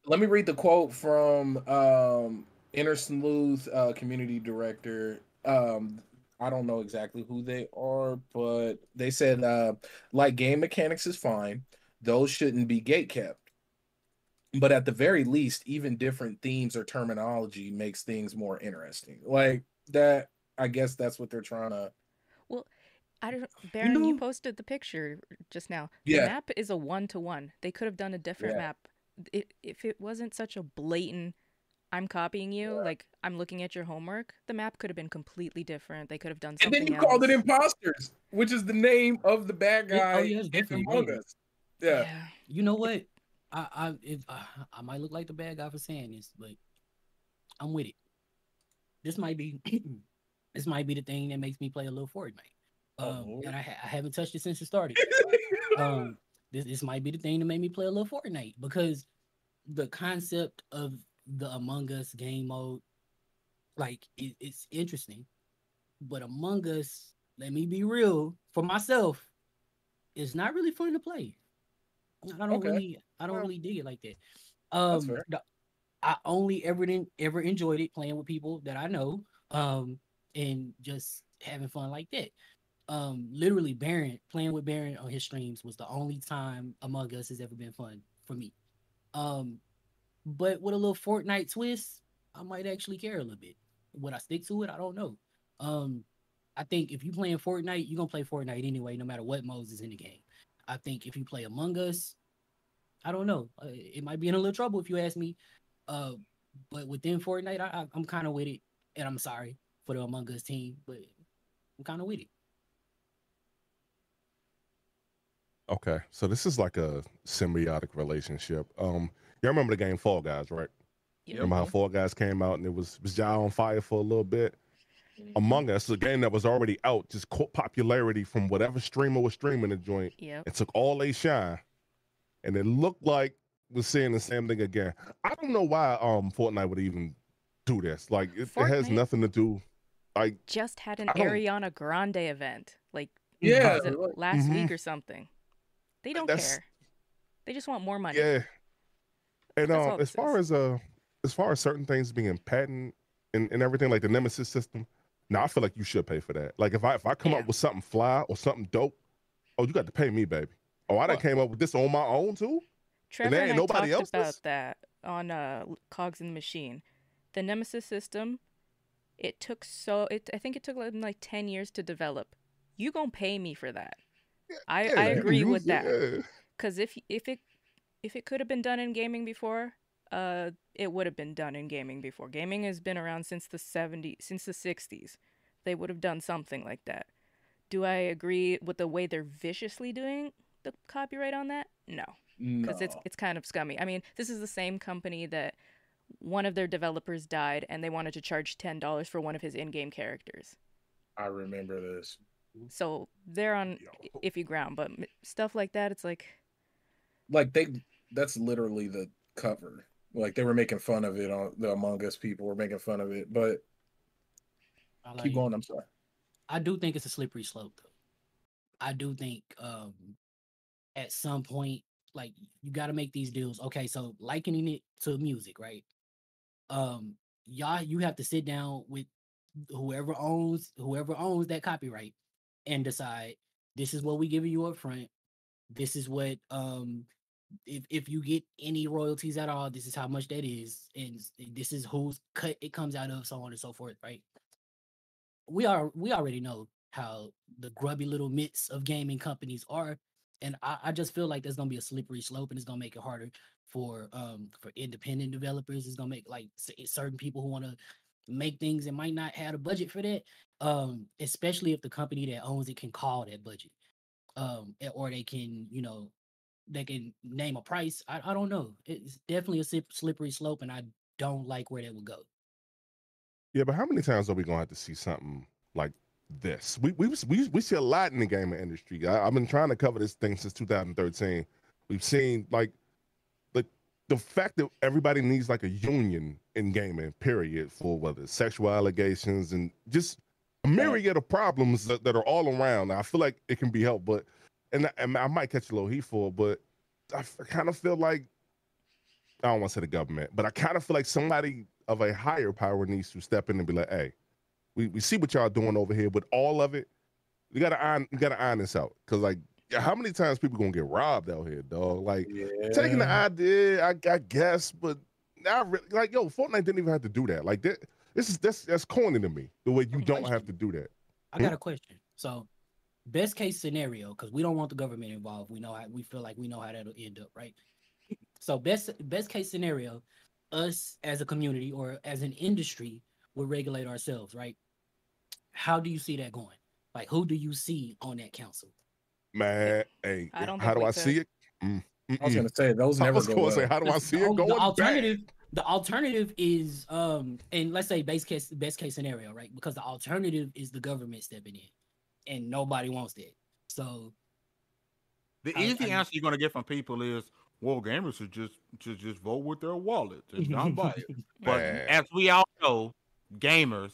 let me read the quote from um Innersloth uh, community director. Um, I don't know exactly who they are, but they said uh, like game mechanics is fine. Those shouldn't be gate kept. But at the very least, even different themes or terminology makes things more interesting. Like that, I guess that's what they're trying to. Well, I don't. Baron, you, know- posted the picture just now. The Yeah. map is a one to one. They could have done a different Yeah. map. It, if it wasn't such a blatant, I'm copying you. Like I'm looking at your homework. The map could have been completely different. They could have done something. And then you called it imposters, which is the name of the bad Yeah, oh, guy oh, yeah, it's in Among Among Us. Yeah. yeah. You know what? I I if uh, I might look like the bad guy for saying this, but I'm with it. This might be this might be the thing that makes me play a little Fortnite. Oh, Um, Lord. and I, ha- I haven't touched it since it started. um, this this might be the thing that made me play a little Fortnite because the concept of the Among Us game mode, like it, it's interesting, but Among Us, let me be real for myself, it's not really fun to play. I don't Okay. really, I don't Well, really dig it like that. Um, the- I only ever didn't ever enjoyed it playing with people that I know, um, and just having fun like that. Um, literally, Baron playing with Baron on his streams was the only time Among Us has ever been fun for me. Um, but with a little Fortnite twist, I might actually care a little bit. Would I stick to it? I don't know. Um, I think if you playing Fortnite, you're gonna play Fortnite anyway, no matter what modes is in the game. I think if you play Among Us, I don't know. Uh, it might be in a little trouble if you ask me. Uh, but within Fortnite, I, I, I'm kind of with it, and I'm sorry for the Among Us team, but I'm kind of with it. Okay, so this is like a symbiotic relationship. Um, you remember the game Fall Guys, right? Yep. Remember how Fall Guys came out and it was was y'all on fire for a little bit? Among Us, a game that was already out, just caught popularity from whatever streamer was streaming the joint. Yep. It took all they shine, and it looked like we're seeing the same thing again. I don't know why um Fortnite would even do this. Like it, it has nothing to do. Like Just had an Ariana Grande event like Yeah, was it like- last Mhm. week or something. They don't That's- care. They just want more money. Yeah. And um, as far is. as uh, as far as certain things being patent and, and everything like the Nemesis system, now I feel like you should pay for that. Like if I if I come Yeah. up with something fly or something dope, oh, you got to pay me, baby. Oh, I done Well- came up with this on my own too. Trevor and ain't I nobody talked else's? about that on uh, Cogs in the Machine. The Nemesis system, it took so it I think it took like, like ten years to develop. You gonna pay me for that? I, Yeah, I you agree with it, that. yeah. Because if if it if it could have been done in gaming before, uh, it would have been done in gaming before. Gaming has been around since the 70s, since the 60s. They would have done something like that. Do I agree with the way they're viciously doing the copyright on that? No, because it's No. it's kind of scummy. I mean, this is the same company that one of their developers died, and they wanted to charge ten dollars for one of his in-game characters. I remember this. So they're on Yo. iffy ground. But stuff like that, it's like Like they, that's literally the cover. Like they were making fun of it on the Among Us people were making fun of it. But I keep like- going. I'm sorry. I do think it's a slippery slope though. I do think um at some point like you got to make these deals. Okay, so likening it to music, right? Um y'all you have to sit down with whoever owns whoever owns that copyright and decide this is what we giving you up front. This is what um if if you get any royalties at all, this is how much that is, and this is whose cut it comes out of, so on and so forth, right? we are we already know how the grubby little mitts of gaming companies are and I, I just feel like there's gonna be a slippery slope and it's gonna make it harder for um for independent developers it's gonna make like c- certain people who want to make things and might not have a budget for that um especially if the company that owns it can call that budget um eh, or they can you know they can name a price i, I don't know it's definitely a slippery slope and i don't like where that would go Yeah, but how many times are we gonna have to see something like this? We we we we see a lot in the gaming industry. I, I've been trying to cover this thing since 2013. We've seen like the the fact that everybody needs like a union in gaming, period, for whether it's sexual allegations and just a myriad of problems that, that are all around. I feel like it can be helped, but and I, and I might catch a little heat for it, but I kind of feel like I don't want to say the government, but I kind of feel like somebody of a higher power needs to step in and be like, hey, we, we see what y'all doing over here, but all of it, you gotta iron you gotta iron this out. Cause like how many times people gonna get robbed out here, dog? Like taking the idea, I, I guess, but not really like yo, Fortnite didn't even have to do that. Like that, this is that's that's corny to me. The way you don't have to do that. I hmm? got a question. So, best case scenario, because we don't want the government involved. We know how we feel like we know how that'll end up, right? So, best best case scenario, us as a community or as an industry will regulate ourselves, right? How do you see that going? Like, who do you see on that council? Man, hey, I don't how do I could. see it? Mm, I was gonna say those never I never was go gonna well. say, how do I see the it going? The bad? alternative, the alternative is um, and let's say base case best case scenario, right? Because the alternative is the government stepping in, and nobody wants that. So The I- easy I- answer you're gonna get from people is, well, gamers should just just just vote with their wallet and not buy it. But Man. as we all know, gamers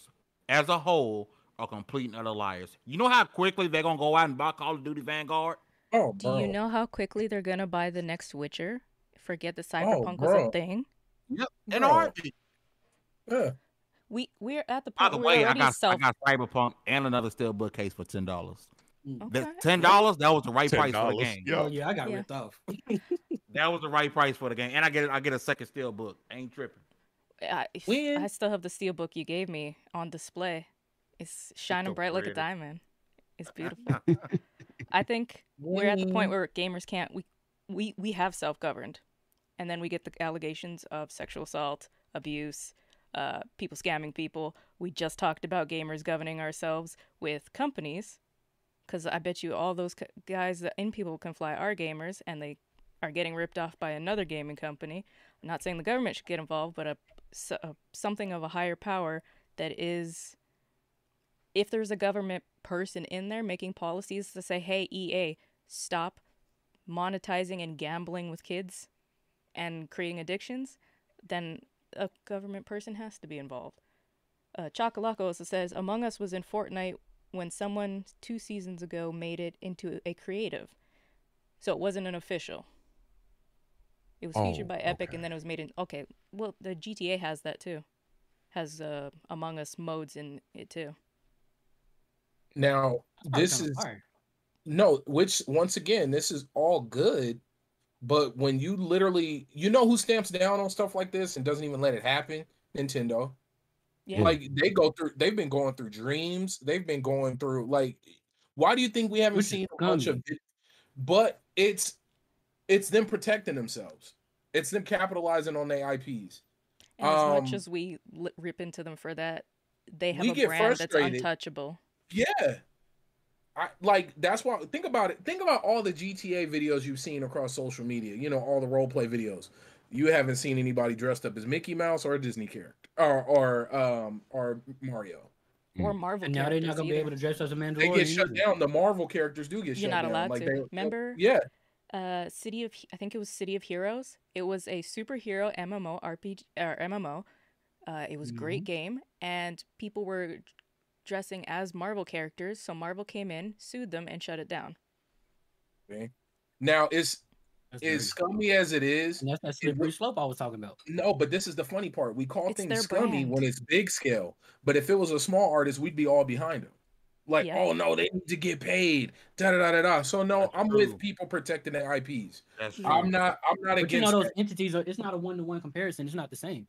as a whole are complete and utter liars. You know how quickly they're gonna go out and buy Call of Duty Vanguard? Oh, Do you know how quickly they're gonna buy the next Witcher? Forget the oh, cyberpunk was a thing. Yep. And Bro. already, Yeah. We we're at the by point the where way, we're I already got I got Cyberpunk and another steel bookcase for ten dollars. mm. Okay. That ten dollars, that was the right price for the $10, game. yeah. oh yeah, I got Yeah. ripped off. That was the right price for the game, and I get I get a second steel book. Ain't tripping. I, When- I still have the steel book you gave me on display. It's shining so bright like a diamond. It's beautiful. I think we're at the point where gamers can't we we we have self-governed. And then we get the allegations of sexual assault, abuse, uh, people scamming people. We just talked about gamers governing ourselves with companies because I bet you all those c- guys that in people can fly are gamers, and they are getting ripped off by another gaming company. I'm not saying the government should get involved, but a, a- something of a higher power that is, if there's a government person in there making policies to say, "Hey, EA, stop monetizing and gambling with kids and creating addictions," then a government person has to be involved. Uh, Chocolaco says, Among Us was in Fortnite when someone two seasons ago made it into a creative. So it wasn't an official. It was featured Oh, by Epic okay. and then it was made in. Okay, well, the GTA has that too. Has uh, Among Us modes in it too. Now, this is fire. no, which once again, this is all good. But when you literally, you know who stamps down on stuff like this and doesn't even let it happen? Nintendo. Yeah. Like they go through, they've been going through dreams. They've been going through like, why do you think we haven't Which seen a bunch of? But it's, it's them protecting themselves. It's them capitalizing on their IPs. And as much Um, as we rip into them for that, they have a brand that's untouchable. Yeah. I like that's why think about it. Think about all the GTA videos you've seen across social media, you know, all the role play videos. You haven't seen anybody dressed up as Mickey Mouse or a Disney character or or um or Mario. Or Marvel And now they're not gonna be able to dress as a Mandalorian. They get shut either. down. The Marvel characters do get You're shut not allowed like to. they, Remember? Yeah. uh city of i think it was city of heroes it was a superhero mmo rpg or mmo uh it was a great game and people were dressing as marvel characters so marvel came in sued them and shut it down Now it's That's as very- scummy as it is. and that's that slippery slope I was talking about. No, but this is the funny part. We call It's things their scummy brand. when it's big scale. But if it was a small artist, we'd be all behind him. Like, Yeah. oh no, they need to get paid. Da da da da da. So no, That's I'm true. with people protecting their IPs. That's true. I'm not. I'm not But you know those that. entities are. It's not a one to one comparison. It's not the same.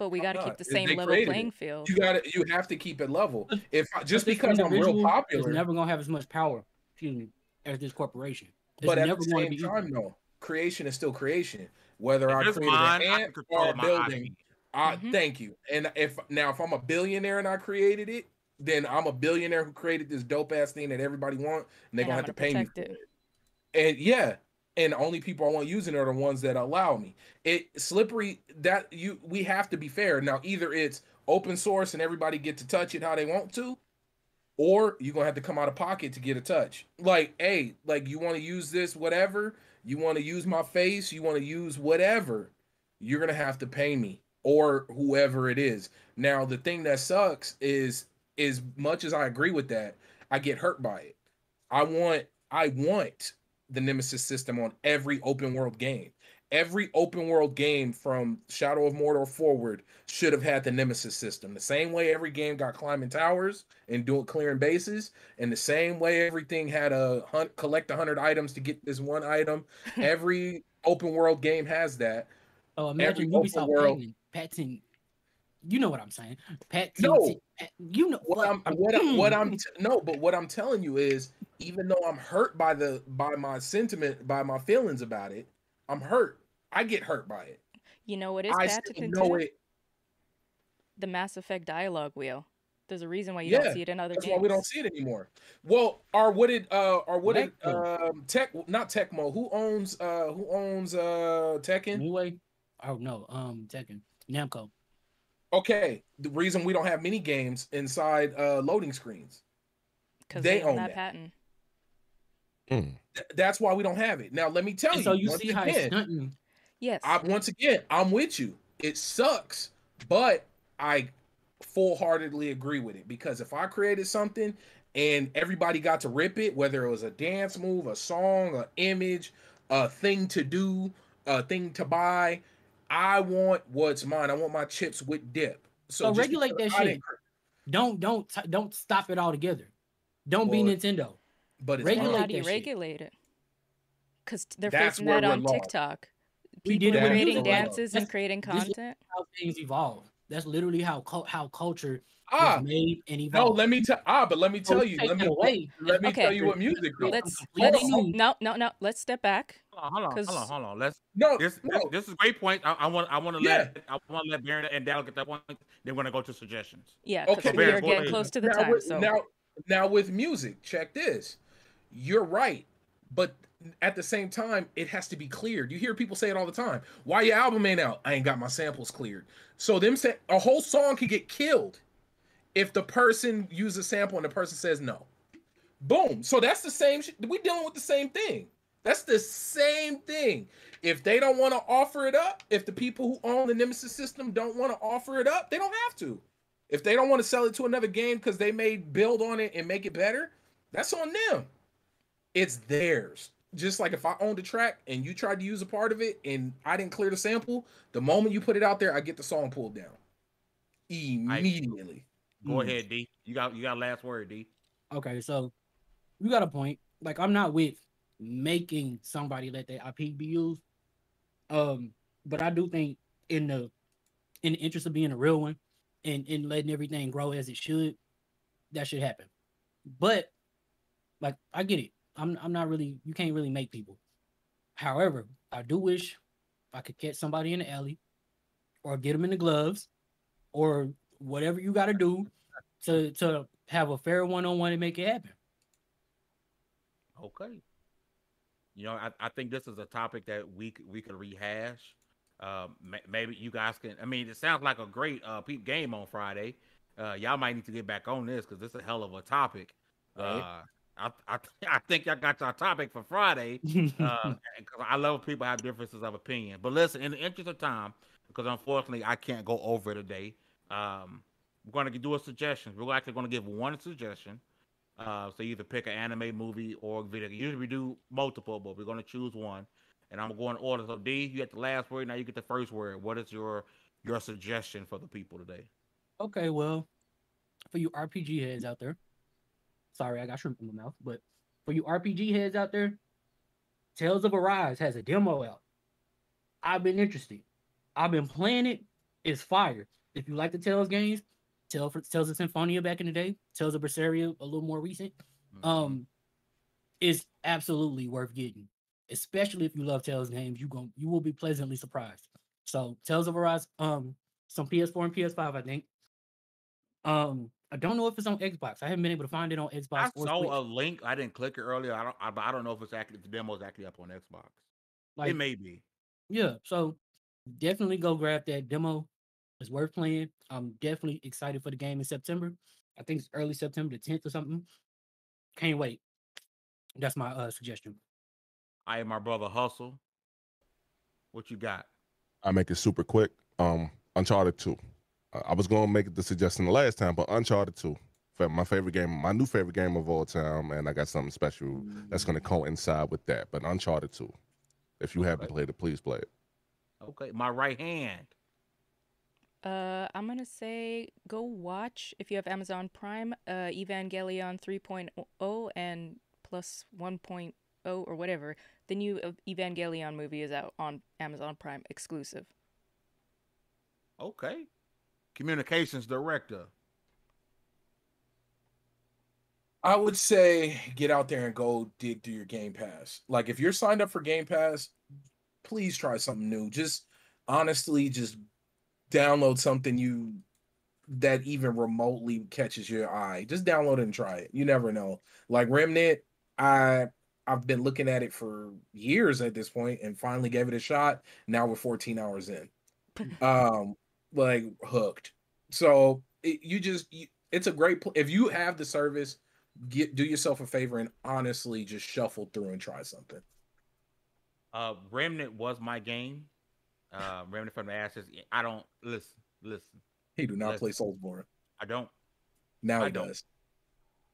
But we got to keep the same they level created it. playing field You got to You have to keep it level. If just because I'm real individual is never gonna have as much power. Excuse me, as this corporation. It's but at never the same to be equal. time, though, creation is still creation. Whether I If it's created mine, an I ant or a building, IP. I Mhm. thank you. And if now if I'm a billionaire and I created it, then I'm a billionaire who created this dope ass thing that everybody want, and they're And gonna I'm have to gonna pay me for it. it. And yeah, and only people I want using are the ones that allow me. It slippery that you we have to be fair. Now either it's open source and everybody get to touch it how they want to, or you're gonna have to come out of pocket to get a touch. Like, hey, like you want to use this, whatever, you want to use my face, you want to use whatever, you're gonna have to pay me or whoever it is. Now, the thing that sucks is as much as I agree with that, I get hurt by it. I want I want the Nemesis system on every open world game. Every open world game from Shadow of Mordor forward should have had the Nemesis system. The same way every game got climbing towers and doing clearing bases, and the same way everything had a hunt collect hundred items to get this one item. every open world game has that. Oh, imagine every Ubisoft world- patent, patent. You know what I'm saying? Patent. No. pat- You know what I'm what I- what I'm t- no, but what I'm telling you is even though I'm hurt by the by my sentiment, by my feelings about it, I'm hurt. I get hurt by it. you know what is I still patented know it. the mass effect dialogue wheel there's a reason why you Yeah, don't see it in other That's games why we don't see it anymore. Well, or what did uh or what did um Tech not Tecmo, who owns uh who owns uh Tekken? Anyway, oh no, um, Tekken, Namco. Okay, the reason we don't have mini games inside uh loading screens. because they they, own own that, that. patent Mm. Th- That's why we don't have it. Now let me tell And you. so you once see how it's again, stunting. yes I once again, I'm with you. It sucks, but I full-heartedly agree with it because if I created something and everybody got to rip it, whether it was a dance move, a song, an image, a thing to do, a thing to buy, I want what's mine. I want my chips with dip. So just regulate that I shit. Don't don't t- don't stop it all together. Don't be Nintendo. But it's regulate mine. how do you that shit. regulate it because they're That's facing that on lost. tiktok We people did are creating music, though. dances and That's- creating this is- content How things evolve. That's literally how how culture Ah, is made and no, let me tell ah, but let me tell if you, let me that away. let me Okay. tell you what music do. let's let's no no no let's step back Hold on, hold on, 'Cause- hold on, hold on. Let's No, this no, this, this is a great point. I, I want I want to Yeah. let I want to let Baron and Dal get that point. Then we're gonna go to suggestions. yeah Okay, We're getting ahead. close to the now, time with, so now, now with music, check this. you're right. But at the same time, it has to be cleared. You hear people say it all the time. Why your album ain't out? I ain't got my samples cleared. So them say a whole song could get killed if the person uses a sample and the person says no. Boom. So that's the same. Sh- we dealing with the same thing. That's the same thing. If they don't want to offer it up, if the people who own the Nemesis system don't want to offer it up, they don't have to. If they don't want to sell it to another game because they may build on it and make it better, that's on them. It's theirs. Just like if I owned a track and you tried to use a part of it and I didn't clear the sample, the moment you put it out there, I get the song pulled down immediately. Go Mm. ahead, D. You got you got last word, D. Okay, so you got a point. Like I'm not with making somebody let their IP be used. Um, but I do think in the in the interest of being a real one and, and letting everything grow as it should, that should happen. But like I get it. I'm I'm not really you can't really make people. However, I do wish I could catch somebody in the alley or get them in the gloves or whatever you gotta do to to have a fair one on one and make it happen. Okay. You know, I, I think this is a topic that we we could rehash. Um, ma- maybe you guys can. I mean, it sounds like a great uh peep game on Friday. Uh, y'all might need to get back on this because this is a hell of a topic. Right. Uh, I, I I think y'all got your topic for Friday. Uh, because I love when people have differences of opinion. But listen, in the interest of time, because unfortunately I can't go over today. Um, we're gonna do a suggestion. We're actually gonna give one suggestion. Uh, so you either pick an anime, movie, or video. Usually we do multiple, but we're gonna choose one. And I'm going to order. So D, you get the last word. Now you get the first word. What is your your suggestion for the people today? Okay, well, for you RPG heads out there, sorry, I got shrimp in my mouth, but for you RPG heads out there, Tales of Arise has a demo out. I've been interested. I've been playing it. It's fire. If you like the Tales games, Tales, of Symphonia back in the day, Tales of Berseria a little more recent, Mhm. um, it's absolutely worth getting. Especially if you love Tales games, you going you will be pleasantly surprised. So Tales of Arise, um, some PS4 and PS5, I think. Um, I don't know if it's on Xbox. I haven't been able to find it on Xbox. I saw Switch. a link. I didn't click it earlier. I don't. I, I don't know if it's actually if the demo is actually up on Xbox. like, it may be. yeah. So definitely go grab that demo. It's worth playing. I'm definitely excited for the game in September. I think it's early September, the 10th or something. Can't wait. That's my uh suggestion. I am my brother Hustle. What you got? I make it super quick. Um, Uncharted Two. Uh, I was gonna make the suggestion the last time, but Uncharted Two, fa- my favorite game, my new favorite game of all time, and I got something special that's gonna coincide with that. But Uncharted Two, if you haven't played it, please play it. Okay, my right hand. Uh, I'm gonna say go watch if you have Amazon Prime, uh, Evangelion 3.0 and plus 1.0 or whatever. The new Evangelion movie is out on Amazon Prime exclusive. Okay. Communications director. I would say get out there and go dig through your Game Pass. Like if you're signed up for Game Pass, please try something new. Just honestly, just download something you that even remotely catches your eye. Just download it and try it. You never know. Like Remnant, I I've been looking at it for years at this point and finally gave it a shot. Now we're 14 hours in. um like hooked. So it, you just you, it's a great pl- if you have the service get do yourself a favor and honestly just shuffle through and try something. Uh, Remnant was my game. Uh, Remnant from the Ashes. I don't listen. Listen. He do not Yes. play Soulsborne. I don't. Now I he don't. does.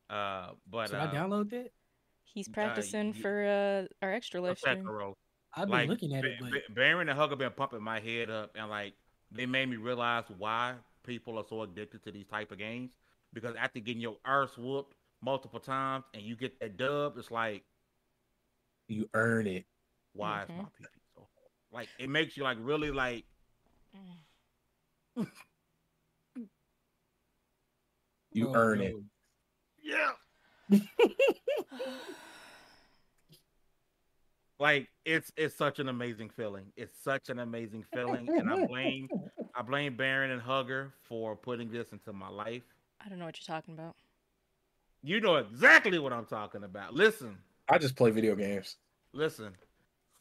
Uh, but Should uh, I download that? He's Uh, practicing ye- for uh our extra live stream. I've been like looking at it, but Ba- Baron and Hug have been pumping my head up, and like they made me realize why people are so addicted to these type of games. Because after getting your arse whooped multiple times and you get that dub, it's like, You earn it. why is my Mhm. PP so hard? Like it makes you like really like You Oh, earn it. yeah. like it's it's such an amazing feeling. It's such an amazing feeling, and I blame I blame Baron and Hugger for putting this into my life. I don't know what you're talking about. You know exactly what I'm talking about. Listen, I just play video games. Listen,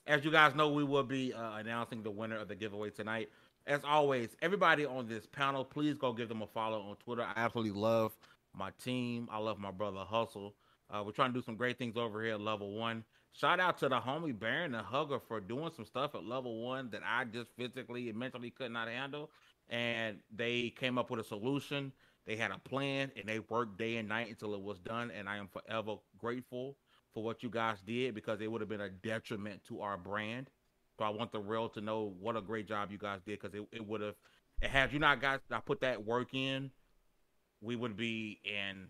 as you guys know, we will be uh, announcing the winner of the giveaway tonight. As always, everybody on this panel, please go give them a follow on Twitter. I absolutely love my team. I love my brother Hustle. Uh, we're trying to do some great things over here at level one. Shout out to the homie Baron the Hugger for doing some stuff at level one that I just physically and mentally could not handle. And they came up with a solution. They had a plan and they worked day and night until it was done. And I am forever grateful for what you guys did because it would have been a detriment to our brand. So I want the real to know what a great job you guys did because it, it would have, had you not guys I put that work in, we would be in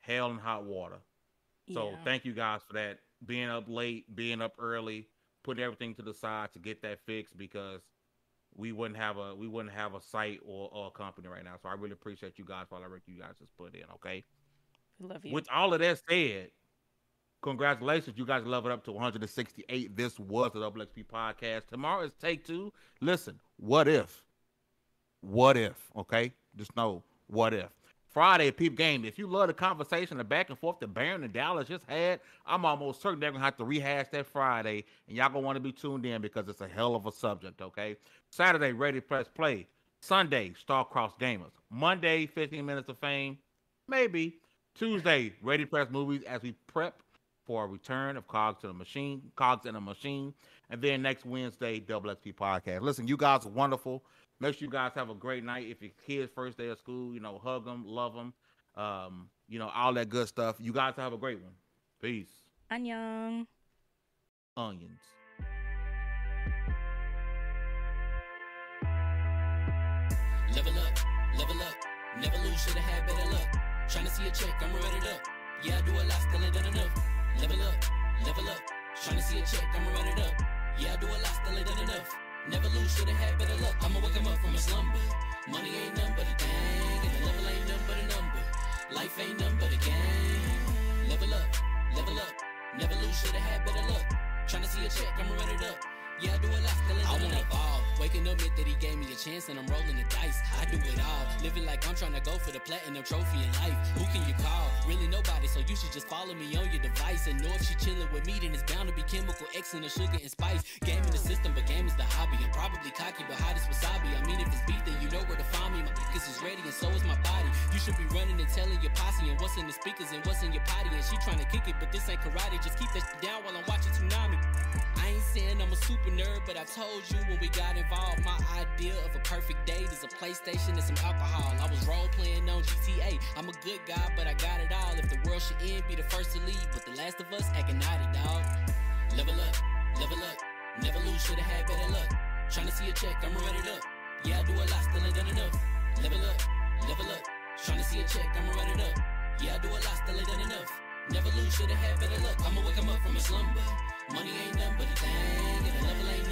hell and hot water. So Yeah. thank you guys for that. Being up late, being up early, putting everything to the side to get that fixed because we wouldn't have a we wouldn't have a site or, or a company right now. So I really appreciate you guys for all the work you guys just put in. Okay. Love you. With all of that said, congratulations. You guys leveled up to 168. This was the XP podcast. Tomorrow is take two. Listen, what if? What if? Okay? Just know what if. Friday, peep game. If you love the conversation, the back and forth that Baron and Dallas just had, I'm almost certain they're gonna have to rehash that Friday, and y'all gonna want to be tuned in because it's a hell of a subject. Okay. Saturday, ready press play. Sunday, Starcross Gamers. Monday, 15 minutes of fame. Maybe. Tuesday, Ready Press Movies as we prep for a return of Cogs to the Machine, Cogs in the Machine. And then next Wednesday, Double XP Podcast. Listen, you guys are wonderful. Make sure you guys have a great night. If your kids' first day of school, you know, hug them, love them, um, you know, all that good stuff. You guys have a great one. Peace. Annyeong. Onions. Level up, level up. Never lose, shoulda had better luck. Tryna see a check, I'ma up. Yeah, I do a lot, still ain't done enough. Level up, level up. Tryna see a check, I'ma run it up. Yeah, I do a lot, still ain't done enough. Never lose, shoulda had better luck. I'ma wake 'em up from a slumber. Money ain't nothing but a thing, and the level ain't nothing but a number. Life ain't nothing but a game. Level up, level up. Never lose, shoulda had better luck. Tryna see a check, I'ma run it up. Yeah, I do a lot, still I wanna ball. Waking up that he gave me a chance and I'm rolling the dice. I do it all. Living like I'm trying to go for the platinum trophy in life. Who can you call? Really nobody, so you should just follow me on your device. And know if she chilling with me, then it's bound to be chemical X and the sugar and spice. Game in the system, but game is the hobby. I'm probably cocky, but hot as wasabi. I mean, if it's beef, then you know where to find me. My focus is ready, and so is my body. You should be running and telling your posse and what's in the speakers and what's in your potty. And she trying to kick it, but this ain't karate. Just keep that shit down while I'm watching Tsunami. I ain't saying I'm a super but I told you when we got involved, my idea of a perfect date is a PlayStation and some alcohol. I was role playing on GTA. I'm a good guy, but I got it all. If the world should end, be the first to leave, but the last of us acting naughty, dog. Level up, level up. Never lose, shoulda had better luck. Tryna see a check, I'ma run it up. Yeah, I do a lot, still ain't done enough. Level up, level up. Tryna see a check, I'ma run it up. Yeah, I do a lot, still ain't done enough. Never lose, shoulda had better luck. I'ma wake 'em up from Money ain't nothing but a thing, and the level ain't nothing